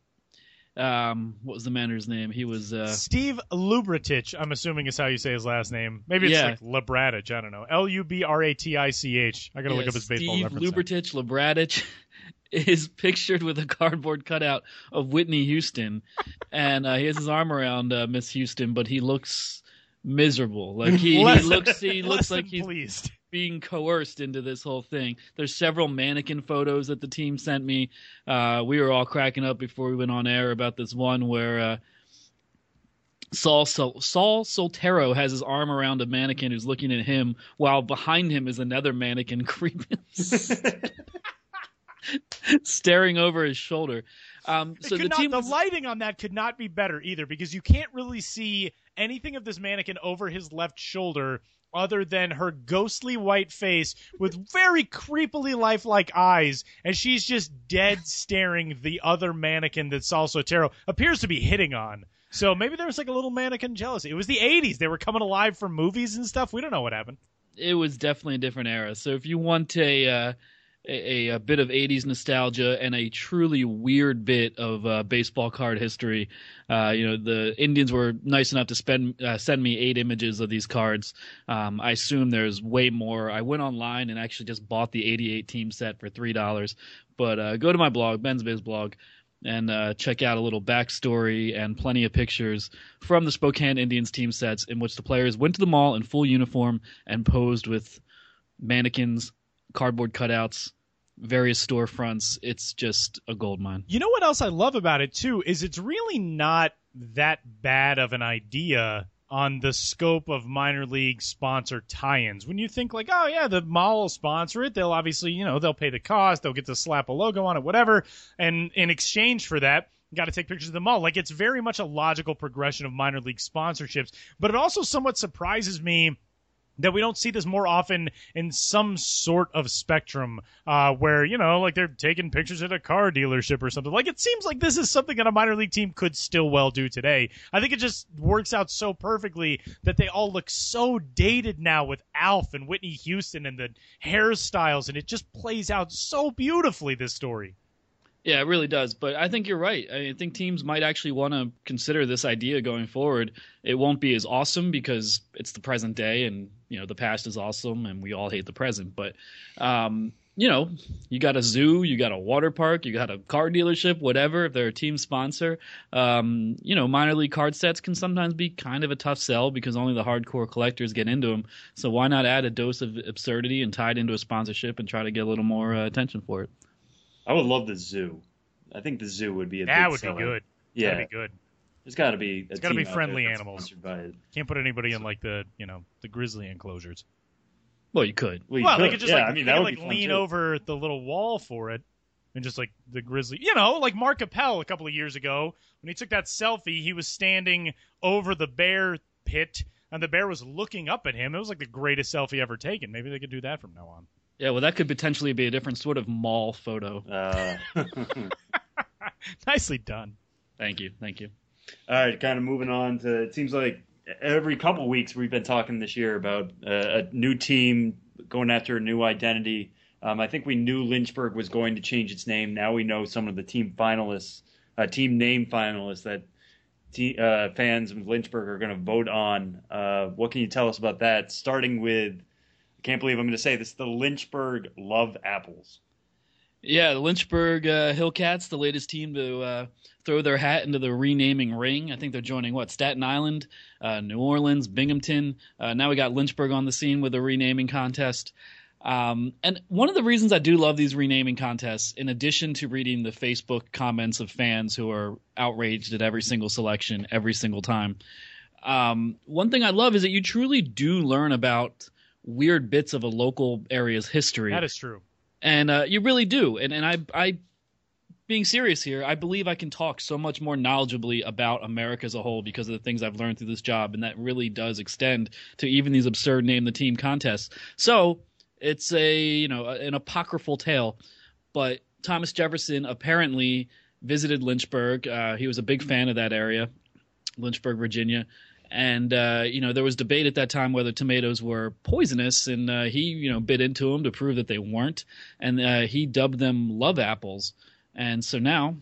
Speaker 5: um, what was the manager's name? He was uh,
Speaker 1: Steve Lubratich. I'm assuming is how you say his last name. Maybe it's yeah. like Labratich. I don't know. L U B R A T I C H. I gotta yeah, look up his
Speaker 5: Steve
Speaker 1: baseball
Speaker 5: reference. Steve Lubratich, Labratich [laughs] is pictured with a cardboard cutout of Whitney Houston, and uh, he has his arm around uh, Miss Houston, but he looks miserable. Like he, he [laughs] looks he [laughs] looks like he's
Speaker 1: pleased
Speaker 5: being coerced into this whole thing. There's several mannequin photos that the team sent me. Uh, we were all cracking up before we went on air about this one where uh, Saul Sol- Saul Soltero has his arm around a mannequin who's looking at him, while behind him is another mannequin [laughs] creeping. [laughs] staring over his shoulder. Um, so the
Speaker 1: not-
Speaker 5: team
Speaker 1: the
Speaker 5: was-
Speaker 1: lighting on that could not be better either because you can't really see anything of this mannequin over his left shoulder other than her ghostly white face with very creepily lifelike eyes and she's just dead staring the other mannequin that Saul Soltero appears to be hitting on. So maybe there was like a little mannequin jealousy. It was the 80s. They were coming alive for movies and stuff. We don't know what happened.
Speaker 5: it was definitely a different era. So if you want a uh, a, a bit of 80s nostalgia and a truly weird bit of uh, baseball card history, uh, you know the Indians were nice enough to spend uh, send me eight images of these cards. Um, I assume there's way more. I went online and actually just bought the 88 team set for three dollars. But uh, go to my blog, Ben's Biz blog. And uh, check out a little backstory and plenty of pictures from the Spokane Indians team sets in which the players went to the mall in full uniform and posed with mannequins, cardboard cutouts, various storefronts. It's just a gold mine.
Speaker 1: You know what else I love about it too is it's really not that bad of an idea on the scope of minor league sponsor tie-ins. When you think like, oh yeah, the mall will sponsor it, they'll obviously, you know, they'll pay the cost, they'll get to slap a logo on it, whatever, and in exchange for that, got to take pictures of the mall. Like it's very much a logical progression of minor league sponsorships, but it also somewhat surprises me that we don't see this more often in some sort of spectrum uh, where you know like they're taking pictures at a car dealership or something. Like it seems like this is something that a minor league team could still well do today. I think it just works out so perfectly that they all look so dated now with alf and whitney houston and the hairstyles and it just plays out so beautifully this story
Speaker 5: Yeah, it really does. But I think you're right. I think teams might actually want to consider this idea going forward. It won't be as awesome because it's the present day, and you know the past is awesome, and we all hate the present. But um, you know, you got a zoo, you got a water park, you got a car dealership, whatever. If they're a team sponsor, um, you know, minor league card sets can sometimes be kind of a tough sell because only the hardcore collectors get into them. So why not add a dose of absurdity and tie it into a sponsorship and try to get a little more uh, attention for it?
Speaker 2: I would love the zoo. I think the zoo would be a
Speaker 1: that
Speaker 2: big
Speaker 1: would be good
Speaker 2: Yeah,
Speaker 1: that'd be good
Speaker 2: there's got to be.
Speaker 1: It's gotta be friendly animals.
Speaker 2: sponsored by it.
Speaker 1: can't put anybody in like the you know the grizzly enclosures
Speaker 5: Well, you could.
Speaker 2: Well, you
Speaker 1: well,
Speaker 2: could.
Speaker 1: they could just
Speaker 2: yeah,
Speaker 1: like,
Speaker 2: I mean
Speaker 1: they
Speaker 2: that
Speaker 1: could,
Speaker 2: would
Speaker 1: like lean
Speaker 2: too.
Speaker 1: over the little wall for it, and just like the grizzly, you know, like Mark Appel a couple of years ago when he took that selfie, he was standing over the bear pit, and the bear was looking up at him. It was like the greatest selfie ever taken. Maybe they could do that from now on.
Speaker 5: Yeah, well, that could potentially be a different sort of mall photo.
Speaker 2: Uh, [laughs] [laughs]
Speaker 1: Nicely done.
Speaker 5: Thank you, thank you.
Speaker 2: All right, kind of moving on to. It seems like every couple weeks we've been talking this year about uh, a new team going after a new identity. Um, I think we knew Lynchburg was going to change its name. Now we know some of the team finalists, uh, team name finalists that te- uh, fans of Lynchburg are going to vote on. Uh, what can you tell us about that? Starting with, I can't believe I'm going to say this: the Lynchburg Love Apples.
Speaker 5: Yeah, the Lynchburg uh, Hillcats, the latest team to uh, throw their hat into the renaming ring. I think they're joining what Staten Island, uh, New Orleans, Binghamton. Uh, now we got Lynchburg on the scene with a renaming contest. Um, and one of the reasons I do love these renaming contests, in addition to reading the Facebook comments of fans who are outraged at every single selection every single time, um, one thing I love is that you truly do learn about weird bits of a local area's history
Speaker 1: That is true.
Speaker 5: and uh, you really do. And and I I being serious here, I believe I can talk so much more knowledgeably about America as a whole because of the things I've learned through this job, and that really does extend to even these absurd name the team contests. So it's a you know an apocryphal tale, but Thomas Jefferson apparently visited Lynchburg. Uh, he was a big fan of that area, Lynchburg, Virginia. And uh, you know there was debate at that time whether tomatoes were poisonous, and uh, he you know bit into them to prove that they weren't, and uh, he dubbed them love apples. And so now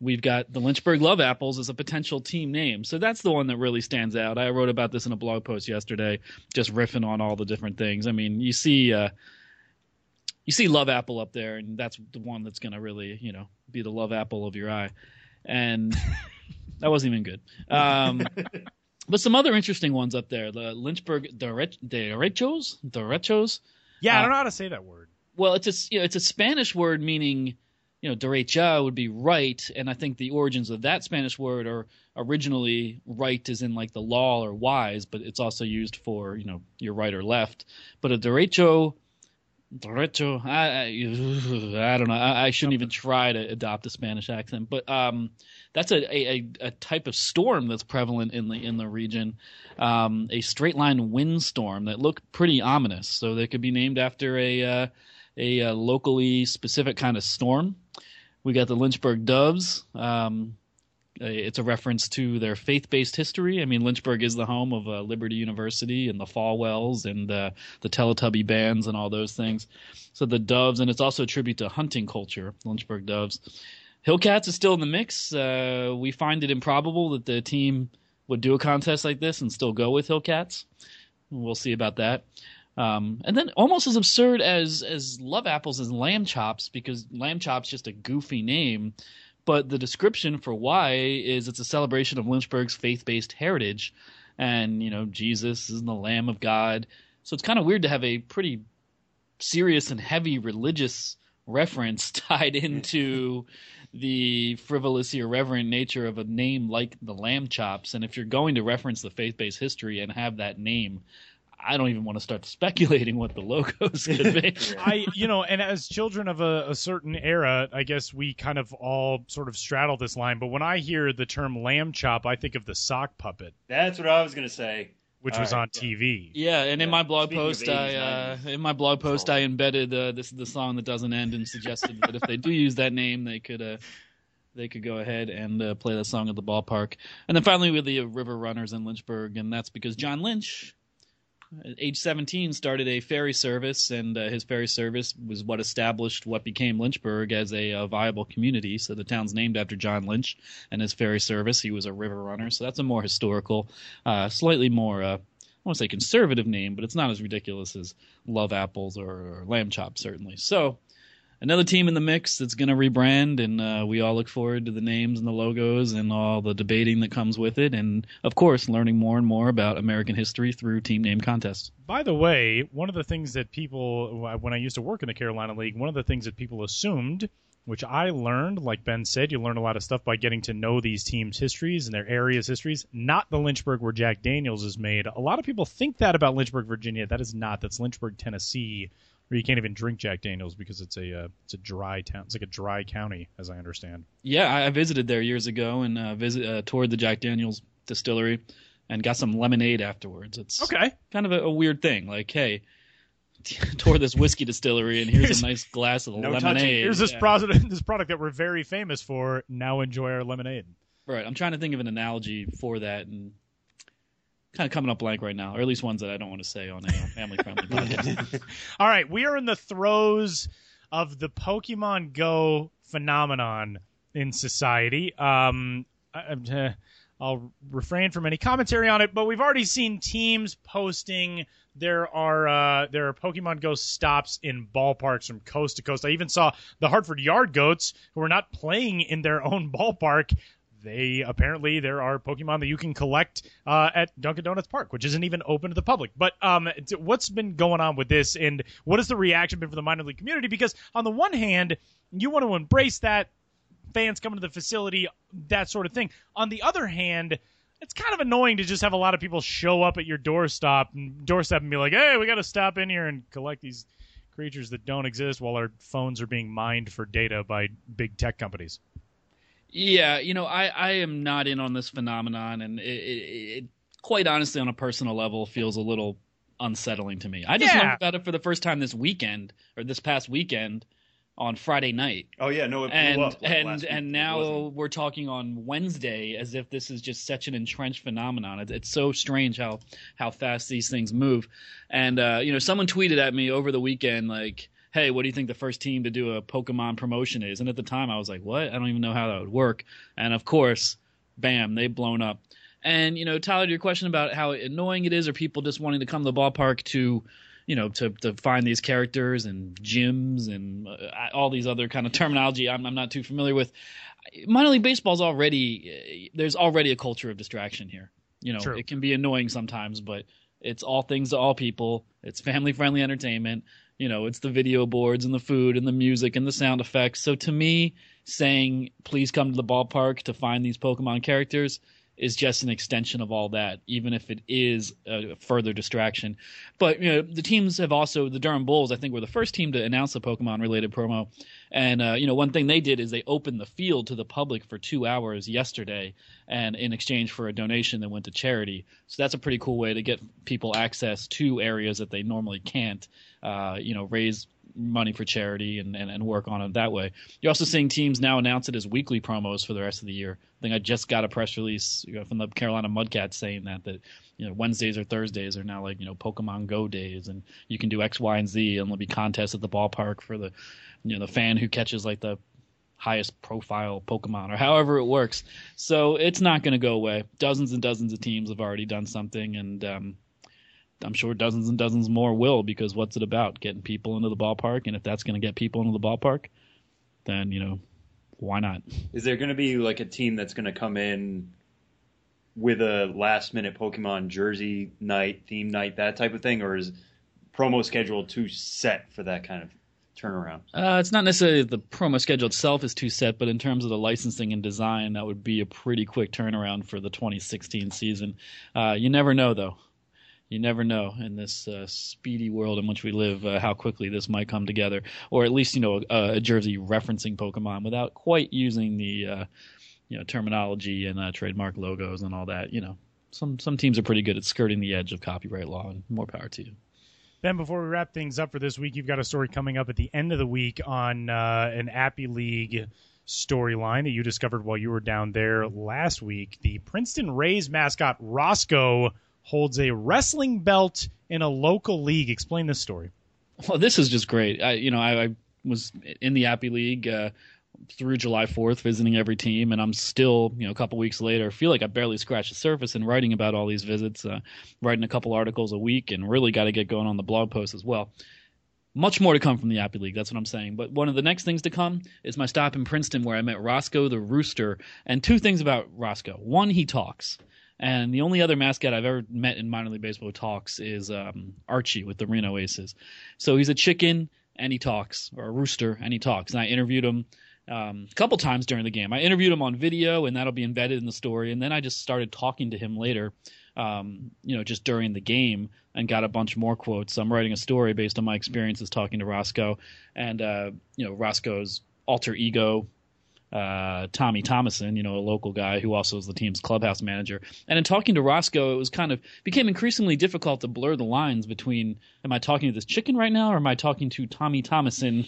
Speaker 5: we've got the Lynchburg Love Apples as a potential team name. So that's the one that really stands out. I wrote about this in a blog post yesterday, just riffing on all the different things. I mean, you see, uh, you see Love Apple up there, and that's the one that's going to really, you know, be the love apple of your eye. And [laughs] that wasn't even good. Um, [laughs] but some other interesting ones up there. The Lynchburg Dere- Derechos, Derechos.
Speaker 1: Yeah, I
Speaker 5: Uh,
Speaker 1: don't know how to say that word.
Speaker 5: Well, it's a you know, it's a Spanish word meaning you know derecha would be right, and I think the origins of that Spanish word are originally right as in like the law or wise, but it's also used for you know your right or left. But a derecho Derecho. I, I, I don't know. I, I shouldn't even try to adopt a Spanish accent, but um, that's a, a, a type of storm that's prevalent in the in the region. Um, a straight line windstorm that looked pretty ominous. So they could be named after a uh, a, a locally specific kind of storm. We got the Lynchburg Doves. Um, it's a reference to their faith-based history. I mean, Lynchburg is the home of uh, Liberty University and the Falwells and uh, the Teletubby bands and all those things. So the Doves, and it's also a tribute to hunting culture, Lynchburg Doves. Hillcats is still in the mix. Uh, we find it improbable that the team would do a contest like this and still go with Hillcats. We'll see about that. Um, and then almost as absurd as as Love Apples is Lamb Chops because Lamb Chops just a goofy name but the description for why is it's a celebration of Lynchburg's faith-based heritage, and you know Jesus is the Lamb of God. So it's kind of weird to have a pretty serious and heavy religious reference [laughs] tied into the frivolous, irreverent nature of a name like the Lamb Chops. And if you're going to reference the faith-based history and have that name, I don't even want to start [laughs] speculating what the logos could be. [laughs]
Speaker 1: I, you know, and as children of a, a, certain era, I guess we kind of all sort of straddle this line. But when I hear the term lamb chop, I think of the sock puppet.
Speaker 2: That's what I was going to say.
Speaker 1: Which all was right, on TV.
Speaker 5: Yeah, and in my blog Speaking post, 80s, I uh, in my blog post I embedded uh, this is the song that doesn't end and suggested that if they do use that name, they could uh, they could go ahead and uh, play that song at the ballpark. And then finally, we with the River Runners in Lynchburg, and that's because John Lynch age 17 started a ferry service and uh, his ferry service was what established what became lynchburg as a, a, viable community. So the town's named after john lynch and his ferry service. He was a river runner. So that's a more historical uh, slightly more uh, I want to say conservative name, but it's not as ridiculous as Love Apples or, or Lamb Chop, certainly. So another team in the mix that's going to rebrand, and uh, we all look forward to the names and the logos and all the debating that comes with it, and of course, learning more and more about American history through team name contests.
Speaker 1: By the way, one of the things that people, when I used to work in the Carolina League, one of the things that people assumed. Which I learned, like Ben said, you learn a lot of stuff by getting to know these teams' histories and their areas' histories. Not the Lynchburg where Jack Daniels is made. A lot of people think that about Lynchburg, Virginia. That is not. That's Lynchburg, Tennessee, or you can't even drink Jack Daniels because it's a uh, it's a dry town. It's like a dry county, as I understand.
Speaker 5: Yeah, I visited there years ago and uh, visit uh, toured the Jack Daniels distillery and got some lemonade afterwards. It's
Speaker 1: okay,
Speaker 5: kind of a, a weird thing. Like, hey, [laughs] tour this whiskey distillery and here's, here's a nice glass of no lemonade. Touching.
Speaker 1: Here's this yeah. product [laughs] this product that we're very famous for. Now enjoy our lemonade.
Speaker 5: Right. I'm trying to think of an analogy for that and kind of coming up blank right now, or at least ones that I don't want to say on a family friendly [laughs] podcast.
Speaker 1: All right, we are in the throes of the Pokemon Go phenomenon in society. Um, I, uh, I'll refrain from any commentary on it, but we've already seen teams posting. There are uh, there are Pokemon Go stops in ballparks from coast to coast. I even saw the Hartford Yard Goats, who are not playing in their own ballpark, they apparently there are Pokemon that you can collect uh, at Dunkin' Donuts Park, which isn't even open to the public. But um, what's been going on with this, and what has the reaction been for the minor league community? Because on the one hand, you want to embrace that fans coming to the facility, that sort of thing. On the other hand, it's kind of annoying to just have a lot of people show up at your doorstop and doorstep and be like, "Hey, we got to stop in here and collect these." creatures that don't exist while our phones are being mined for data by big tech companies.
Speaker 5: Yeah, you know, I, I am not in on this phenomenon, and it, it, it quite honestly, on a personal level, feels a little unsettling to me. I just yeah. learned about it for the first time this weekend or this past weekend on Friday night.
Speaker 2: Oh yeah, no,
Speaker 5: and
Speaker 2: up,
Speaker 5: and and now we're talking on Wednesday as if this is just such an entrenched phenomenon. It's, it's so strange how how fast these things move. And uh, you know, someone tweeted at me over the weekend like hey, what do you think the first team to do a Pokemon promotion is? And at the time, I was like, what? I don't even know how that would work. And of course, bam, they've blown up. And you know, Tyler, your question about how annoying it is, or people just wanting to come to the ballpark to, you know, to to find these characters and gyms and uh, all these other kind of [laughs] terminology I'm, I'm not too familiar with. Minor league baseball is already there's already a culture of distraction here. You know, True. it can be annoying sometimes, but it's all things to all people. It's family friendly entertainment you know, it's the video boards and the food and the music and the sound effects. So to me, saying please come to the ballpark to find these Pokemon characters is just an extension of all that, even if it is a further distraction. But you know, the teams have also the Durham Bulls. I think were the first team to announce a Pokemon related promo, and uh, you know, one thing they did is they opened the field to the public for two hours yesterday, and in exchange for a donation that went to charity. So that's a pretty cool way to get people access to areas that they normally can't. Uh, you know, raise money for charity and, and, and work on it that way. You're also seeing teams now announce it as weekly promos for the rest of the year. I think I just got a press release from the Carolina Mudcats saying that that you know Wednesdays or Thursdays are now like you know Pokemon Go days, and you can do X, Y, and Z, and there'll be contests at the ballpark for the you know the fan who catches like the highest profile Pokemon or however it works. So it's not going to go away. Dozens and dozens of teams have already done something, and um, I'm sure dozens and dozens more will because what's it about? Getting people into the ballpark, and if that's going to get people into the ballpark, then you know why not?
Speaker 2: Is there going to be like a team that's going to come in with a last minute Pokemon jersey night, theme night, that type of thing, or is promo schedule too set for that kind of turnaround?
Speaker 5: Uh, it's not necessarily the promo schedule itself is too set, but in terms of the licensing and design, that would be a pretty quick turnaround for the 2016 season. Uh, you never know, though you never know in this uh, speedy world in which we live uh, how quickly this might come together, or at least you know a, a jersey referencing Pokemon without quite using the uh, you know terminology and uh, trademark logos and all that. You know, some some teams are pretty good at skirting the edge of copyright law, and more power to you.
Speaker 1: Ben, before we wrap things up for this week, you've got a story coming up at the end of the week on uh, an Appy League storyline that you discovered while you were down there last week. The Princeton Rays mascot Roscoe holds a wrestling belt in a local league. Explain this story.
Speaker 5: Well, this is just great. I, you know, I, I was in the Appy League uh, through July 4th, visiting every team, and I'm still, you know, a couple weeks later, feel like I barely scratched the surface in writing about all these visits, uh, writing a couple articles a week, and really got to get going on the blog post as well. Much more to come from the Appy League, that's what I'm saying. But one of the next things to come is my stop in Princeton where I met Roscoe the Rooster. And two things about Roscoe. One, he talks. And the only other mascot I've ever met in minor league baseball talks is um, Archie with the Reno Aces. So he's a chicken and he talks, or a rooster and he talks. And I interviewed him um, a couple times during the game. I interviewed him on video, and that'll be embedded in the story. And then I just started talking to him later, um, you know, just during the game, and got a bunch more quotes. I'm writing a story based on my experiences talking to Roscoe, and uh, you know, Roscoe's alter ego uh, Tommy Thomason, you know, a local guy who also is the team's clubhouse manager. And in talking to Roscoe, it was kind of became increasingly difficult to blur the lines between am I talking to this chicken right now or am I talking to Tommy Thomason,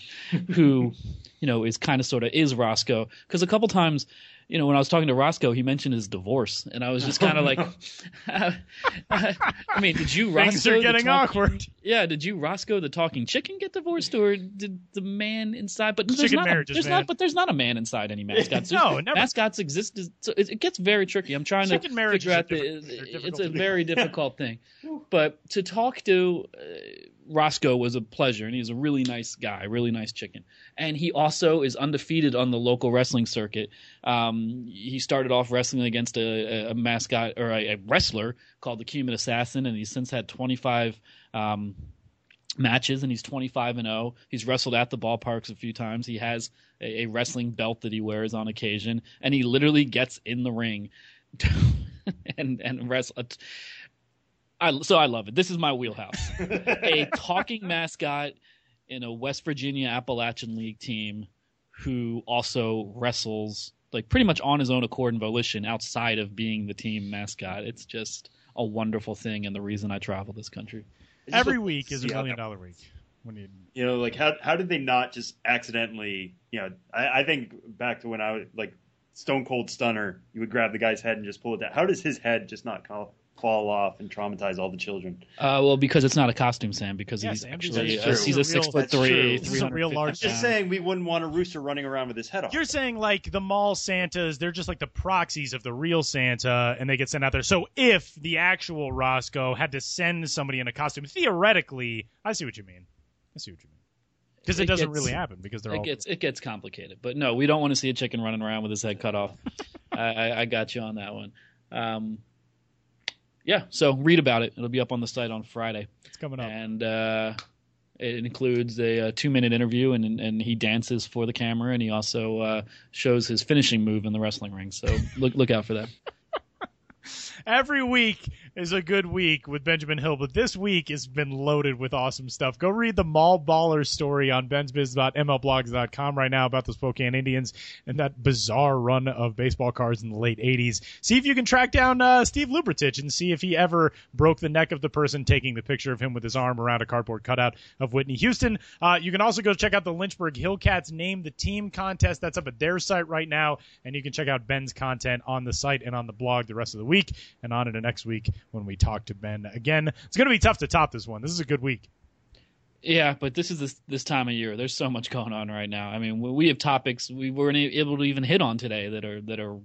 Speaker 5: who, [laughs] you know, is kind of sort of is Roscoe? Because a couple times you know, when I was talking to Roscoe, he mentioned his divorce, and I was just kind of oh, like, [laughs] I mean, did you Roscoe?
Speaker 1: Things are getting
Speaker 5: talking,
Speaker 1: awkward.
Speaker 5: Yeah, did you Roscoe the talking chicken get divorced, or did the man inside? But there's not,
Speaker 1: marriages,
Speaker 5: there's not, but there's not a man inside any mascots. [laughs]
Speaker 1: no, never.
Speaker 5: Mascots exist. So it, it, gets very tricky. I'm trying
Speaker 1: chicken
Speaker 5: to figure out
Speaker 1: the.
Speaker 5: It's a very difficult thing, [laughs] but to talk to. Uh, Roscoe was a pleasure, and he's a really nice guy, really nice chicken. And he also is undefeated on the local wrestling circuit. Um, he started off wrestling against a, a mascot or a, a, wrestler called the Cuban Assassin, and he's since had 25 um, matches, and he's 25 and 0. He's wrestled at the ballparks a few times. He has a, a wrestling belt that he wears on occasion, and he literally gets in the ring [laughs] and and wrestle I, so I love it. This is my wheelhouse. [laughs] a talking mascot in a West Virginia Appalachian League team who also wrestles like pretty much on his own accord and volition outside of being the team mascot. It's just a wonderful thing and the reason I travel this country.
Speaker 1: Every like, week is a million dollar week. When you
Speaker 2: you know, like how how did they not just accidentally? You know, I, I think back to when I was like Stone Cold Stunner, you would grab the guy's head and just pull it down. How does his head just not call, fall off and traumatize all the children?
Speaker 5: Uh, well, because it's not a costume, Sam. Because
Speaker 1: Yeah,
Speaker 5: he's
Speaker 1: Sam,
Speaker 5: actually
Speaker 1: he's
Speaker 5: a,
Speaker 1: a real-
Speaker 5: six foot three,
Speaker 2: This
Speaker 1: is a real large
Speaker 2: I'm just saying we wouldn't want a rooster running around with his head off.
Speaker 1: You're saying like the mall Santas, they're just like the proxies of the real Santa, and they get sent out there. So if the actual Roscoe had to send somebody in a costume, theoretically, I see what you mean. I see what you mean. Because it,
Speaker 5: It
Speaker 1: doesn't
Speaker 5: gets-
Speaker 1: really happen because they're
Speaker 5: It
Speaker 1: all.
Speaker 5: gets it gets complicated, but no, we don't want to see a chicken running around with his head cut off. [laughs] I, I, I got you on that one. Um, yeah, so read about it. It'll be up on the site on Friday,
Speaker 1: it's coming up.
Speaker 5: and uh, it includes a, uh two minute interview, and and he dances for the camera, and he also uh, shows his finishing move in the wrestling ring. So look look out for that. [laughs]
Speaker 1: Every week is a good week with Benjamin Hill, but this week has been loaded with awesome stuff. Go read the Mall Baller story on bensbiz.mlblogs.com right now about the Spokane Indians and that bizarre run of baseball cards in the late 80s. See if you can track down uh, Steve Lubratich and see if he ever broke the neck of the person taking the picture of him with his arm around a cardboard cutout of Whitney Houston. Uh, you can also go check out the Lynchburg Hillcats Name the Team contest. That's up at their site right now, and you can check out Ben's content on the site and on the blog the rest of the week and on into next week when we talk to Ben again. It's going to be tough to top this one. This is a good week.
Speaker 5: Yeah, but this is this this time of year. There's so much going on right now. I mean, we have topics we weren't able to even hit on today that are that are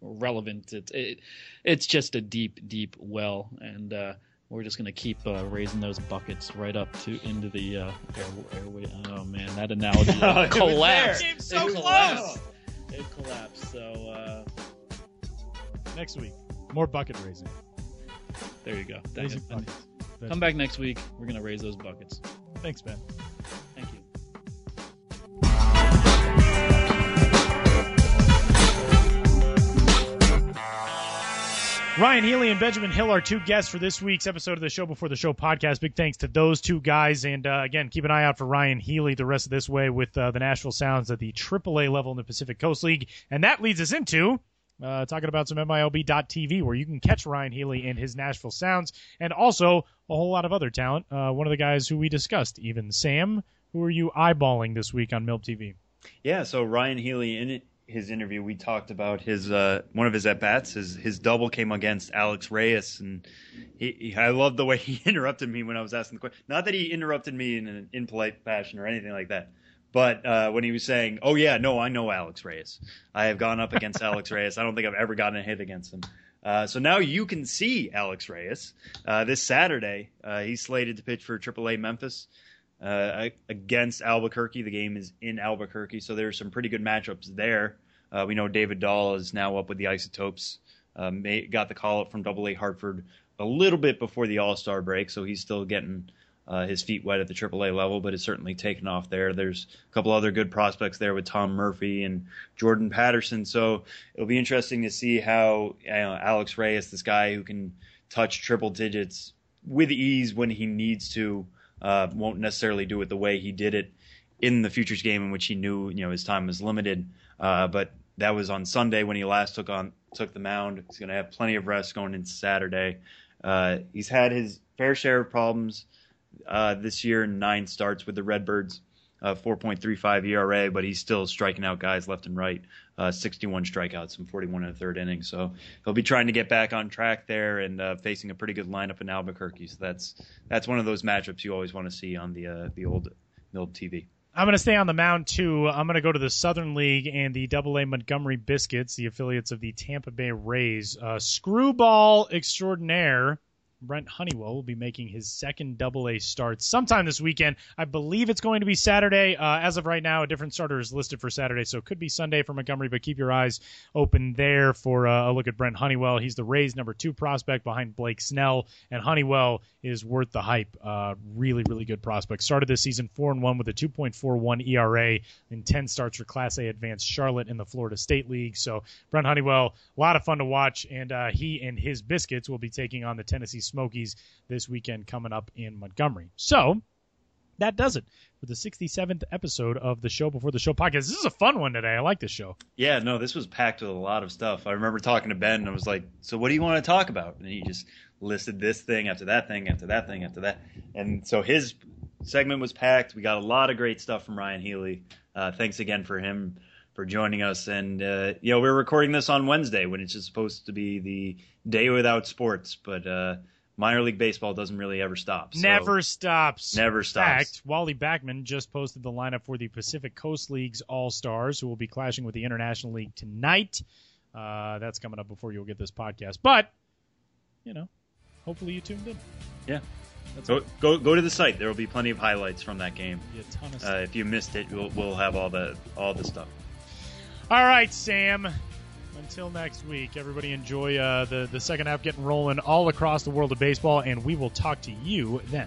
Speaker 5: relevant. It's it, it's just a deep, deep well, and uh, we're just gonna keep uh, raising those buckets right up to into the uh, air, airway. Oh man, that analogy [laughs]
Speaker 2: It
Speaker 5: collapsed.
Speaker 1: It was so
Speaker 5: it
Speaker 1: close.
Speaker 5: It collapsed. So uh,
Speaker 1: Next week, more bucket raising.
Speaker 5: There you go. Dang
Speaker 1: Raising
Speaker 5: it.
Speaker 1: buckets.
Speaker 5: Come back next week. We're gonna raise those buckets.
Speaker 1: Thanks, Ben.
Speaker 5: Thank you.
Speaker 1: Ryon Healy and Benjamin Hill are two guests for this week's episode of the Show Before the Show podcast. Big thanks to those two guys. And uh, again, keep an eye out for Ryon Healy the rest of this way with uh, the Nashville Sounds at the AAA level in the Pacific Coast League. And that leads us into uh, talking about some MILB.TV where you can catch Ryon Healy and his Nashville Sounds and also a whole lot of other talent. Uh, one of the guys who we discussed, even Sam, who are you eyeballing this week on MILB TV?
Speaker 2: Yeah, so Ryon Healy in his interview, we talked about his uh, one of his at bats. His his double came against Alex Reyes, and he, he I love the way [laughs] he interrupted me when I was asking the question. Not that he interrupted me in an impolite fashion or anything like that, but uh, when he was saying, "Oh yeah, no, I know Alex Reyes. I have gone up against Alex [laughs] Reyes. I don't think I've ever gotten a hit against him." Uh, so now you can see Alex Reyes uh, this Saturday. Uh, he's slated to pitch for AAA Memphis uh, against Albuquerque. The game is in Albuquerque, so there's some pretty good matchups there. Uh, we know David Dahl is now up with the Isotopes. May, got the call up from Double A Hartford a little bit before the All Star break, so he's still getting uh, his feet wet at the AAA level, but it's certainly taken off there. There's a couple other good prospects there with Tom Murphy and Jordan Patterson, so it'll be interesting to see how you know, Alex Reyes, this guy who can touch triple digits with ease when he needs to, uh, won't necessarily do it the way he did it in the futures game in which he knew you know his time was limited. Uh, but that was on Sunday when he last took on took the mound. He's going to have plenty of rest going into Saturday. Uh, he's had his fair share of problems uh, this year nine starts with the Redbirds. Uh, 4.35 ERA, but he's still striking out guys left and right. Uh, 61 strikeouts and 41 in the third inning. So he'll be trying to get back on track there and uh, facing a pretty good lineup in Albuquerque. So that's that's one of those matchups you always want to see on the uh, the old the old TV.
Speaker 1: I'm going to stay on the mound too. I'm going to go to the Southern League and the Double A Montgomery Biscuits, the affiliates of the Tampa Bay Rays. Uh, screwball extraordinaire Brent Honeywell will be making his second Double A start sometime this weekend. I believe it's going to be Saturday. Uh, as of right now, a different starter is listed for Saturday, so it could be Sunday for Montgomery. But keep your eyes open there for uh, a look at Brent Honeywell. He's the Rays' number two prospect behind Blake Snell, and Honeywell is worth the hype. Uh, really, really good prospect. Started this season four and one with a 2.41 ERA in 10 starts for Class A Advanced Charlotte in the Florida State League. So Brent Honeywell, a lot of fun to watch, and uh, he and his Biscuits will be taking on the Tennessee Smokies this weekend coming up in Montgomery. So that does it for the 67th episode of the Show Before the Show podcast. This is a fun one today. I like this show.
Speaker 2: Yeah, no, this was packed with a lot of stuff. I remember talking to Ben and I was like, "So what do you want to talk about?" And he just listed this thing after that thing after that thing after that. And so his segment was packed. We got a lot of great stuff from Ryon Healy. Uh, thanks again for him for joining us. And uh, you know, we're recording this on Wednesday when it's supposed to be the day without sports, but uh, minor league baseball doesn't really ever stop. So
Speaker 1: Never stops.
Speaker 2: never stops.
Speaker 1: In fact, Wally Backman just posted the lineup for the Pacific Coast League's All Stars, who will be clashing with the International League tonight. Uh, that's coming up before you'll get this podcast. But, you know, hopefully you tuned in.
Speaker 2: Yeah. Go, go go to the site. There will be plenty of highlights from that game.
Speaker 1: a ton of
Speaker 2: Uh, if you missed it, we'll, we'll have all the all the stuff.
Speaker 1: All right, Sam. Until next week, everybody enjoy uh, the, the second half getting rolling all across the world of baseball, and we will talk to you then.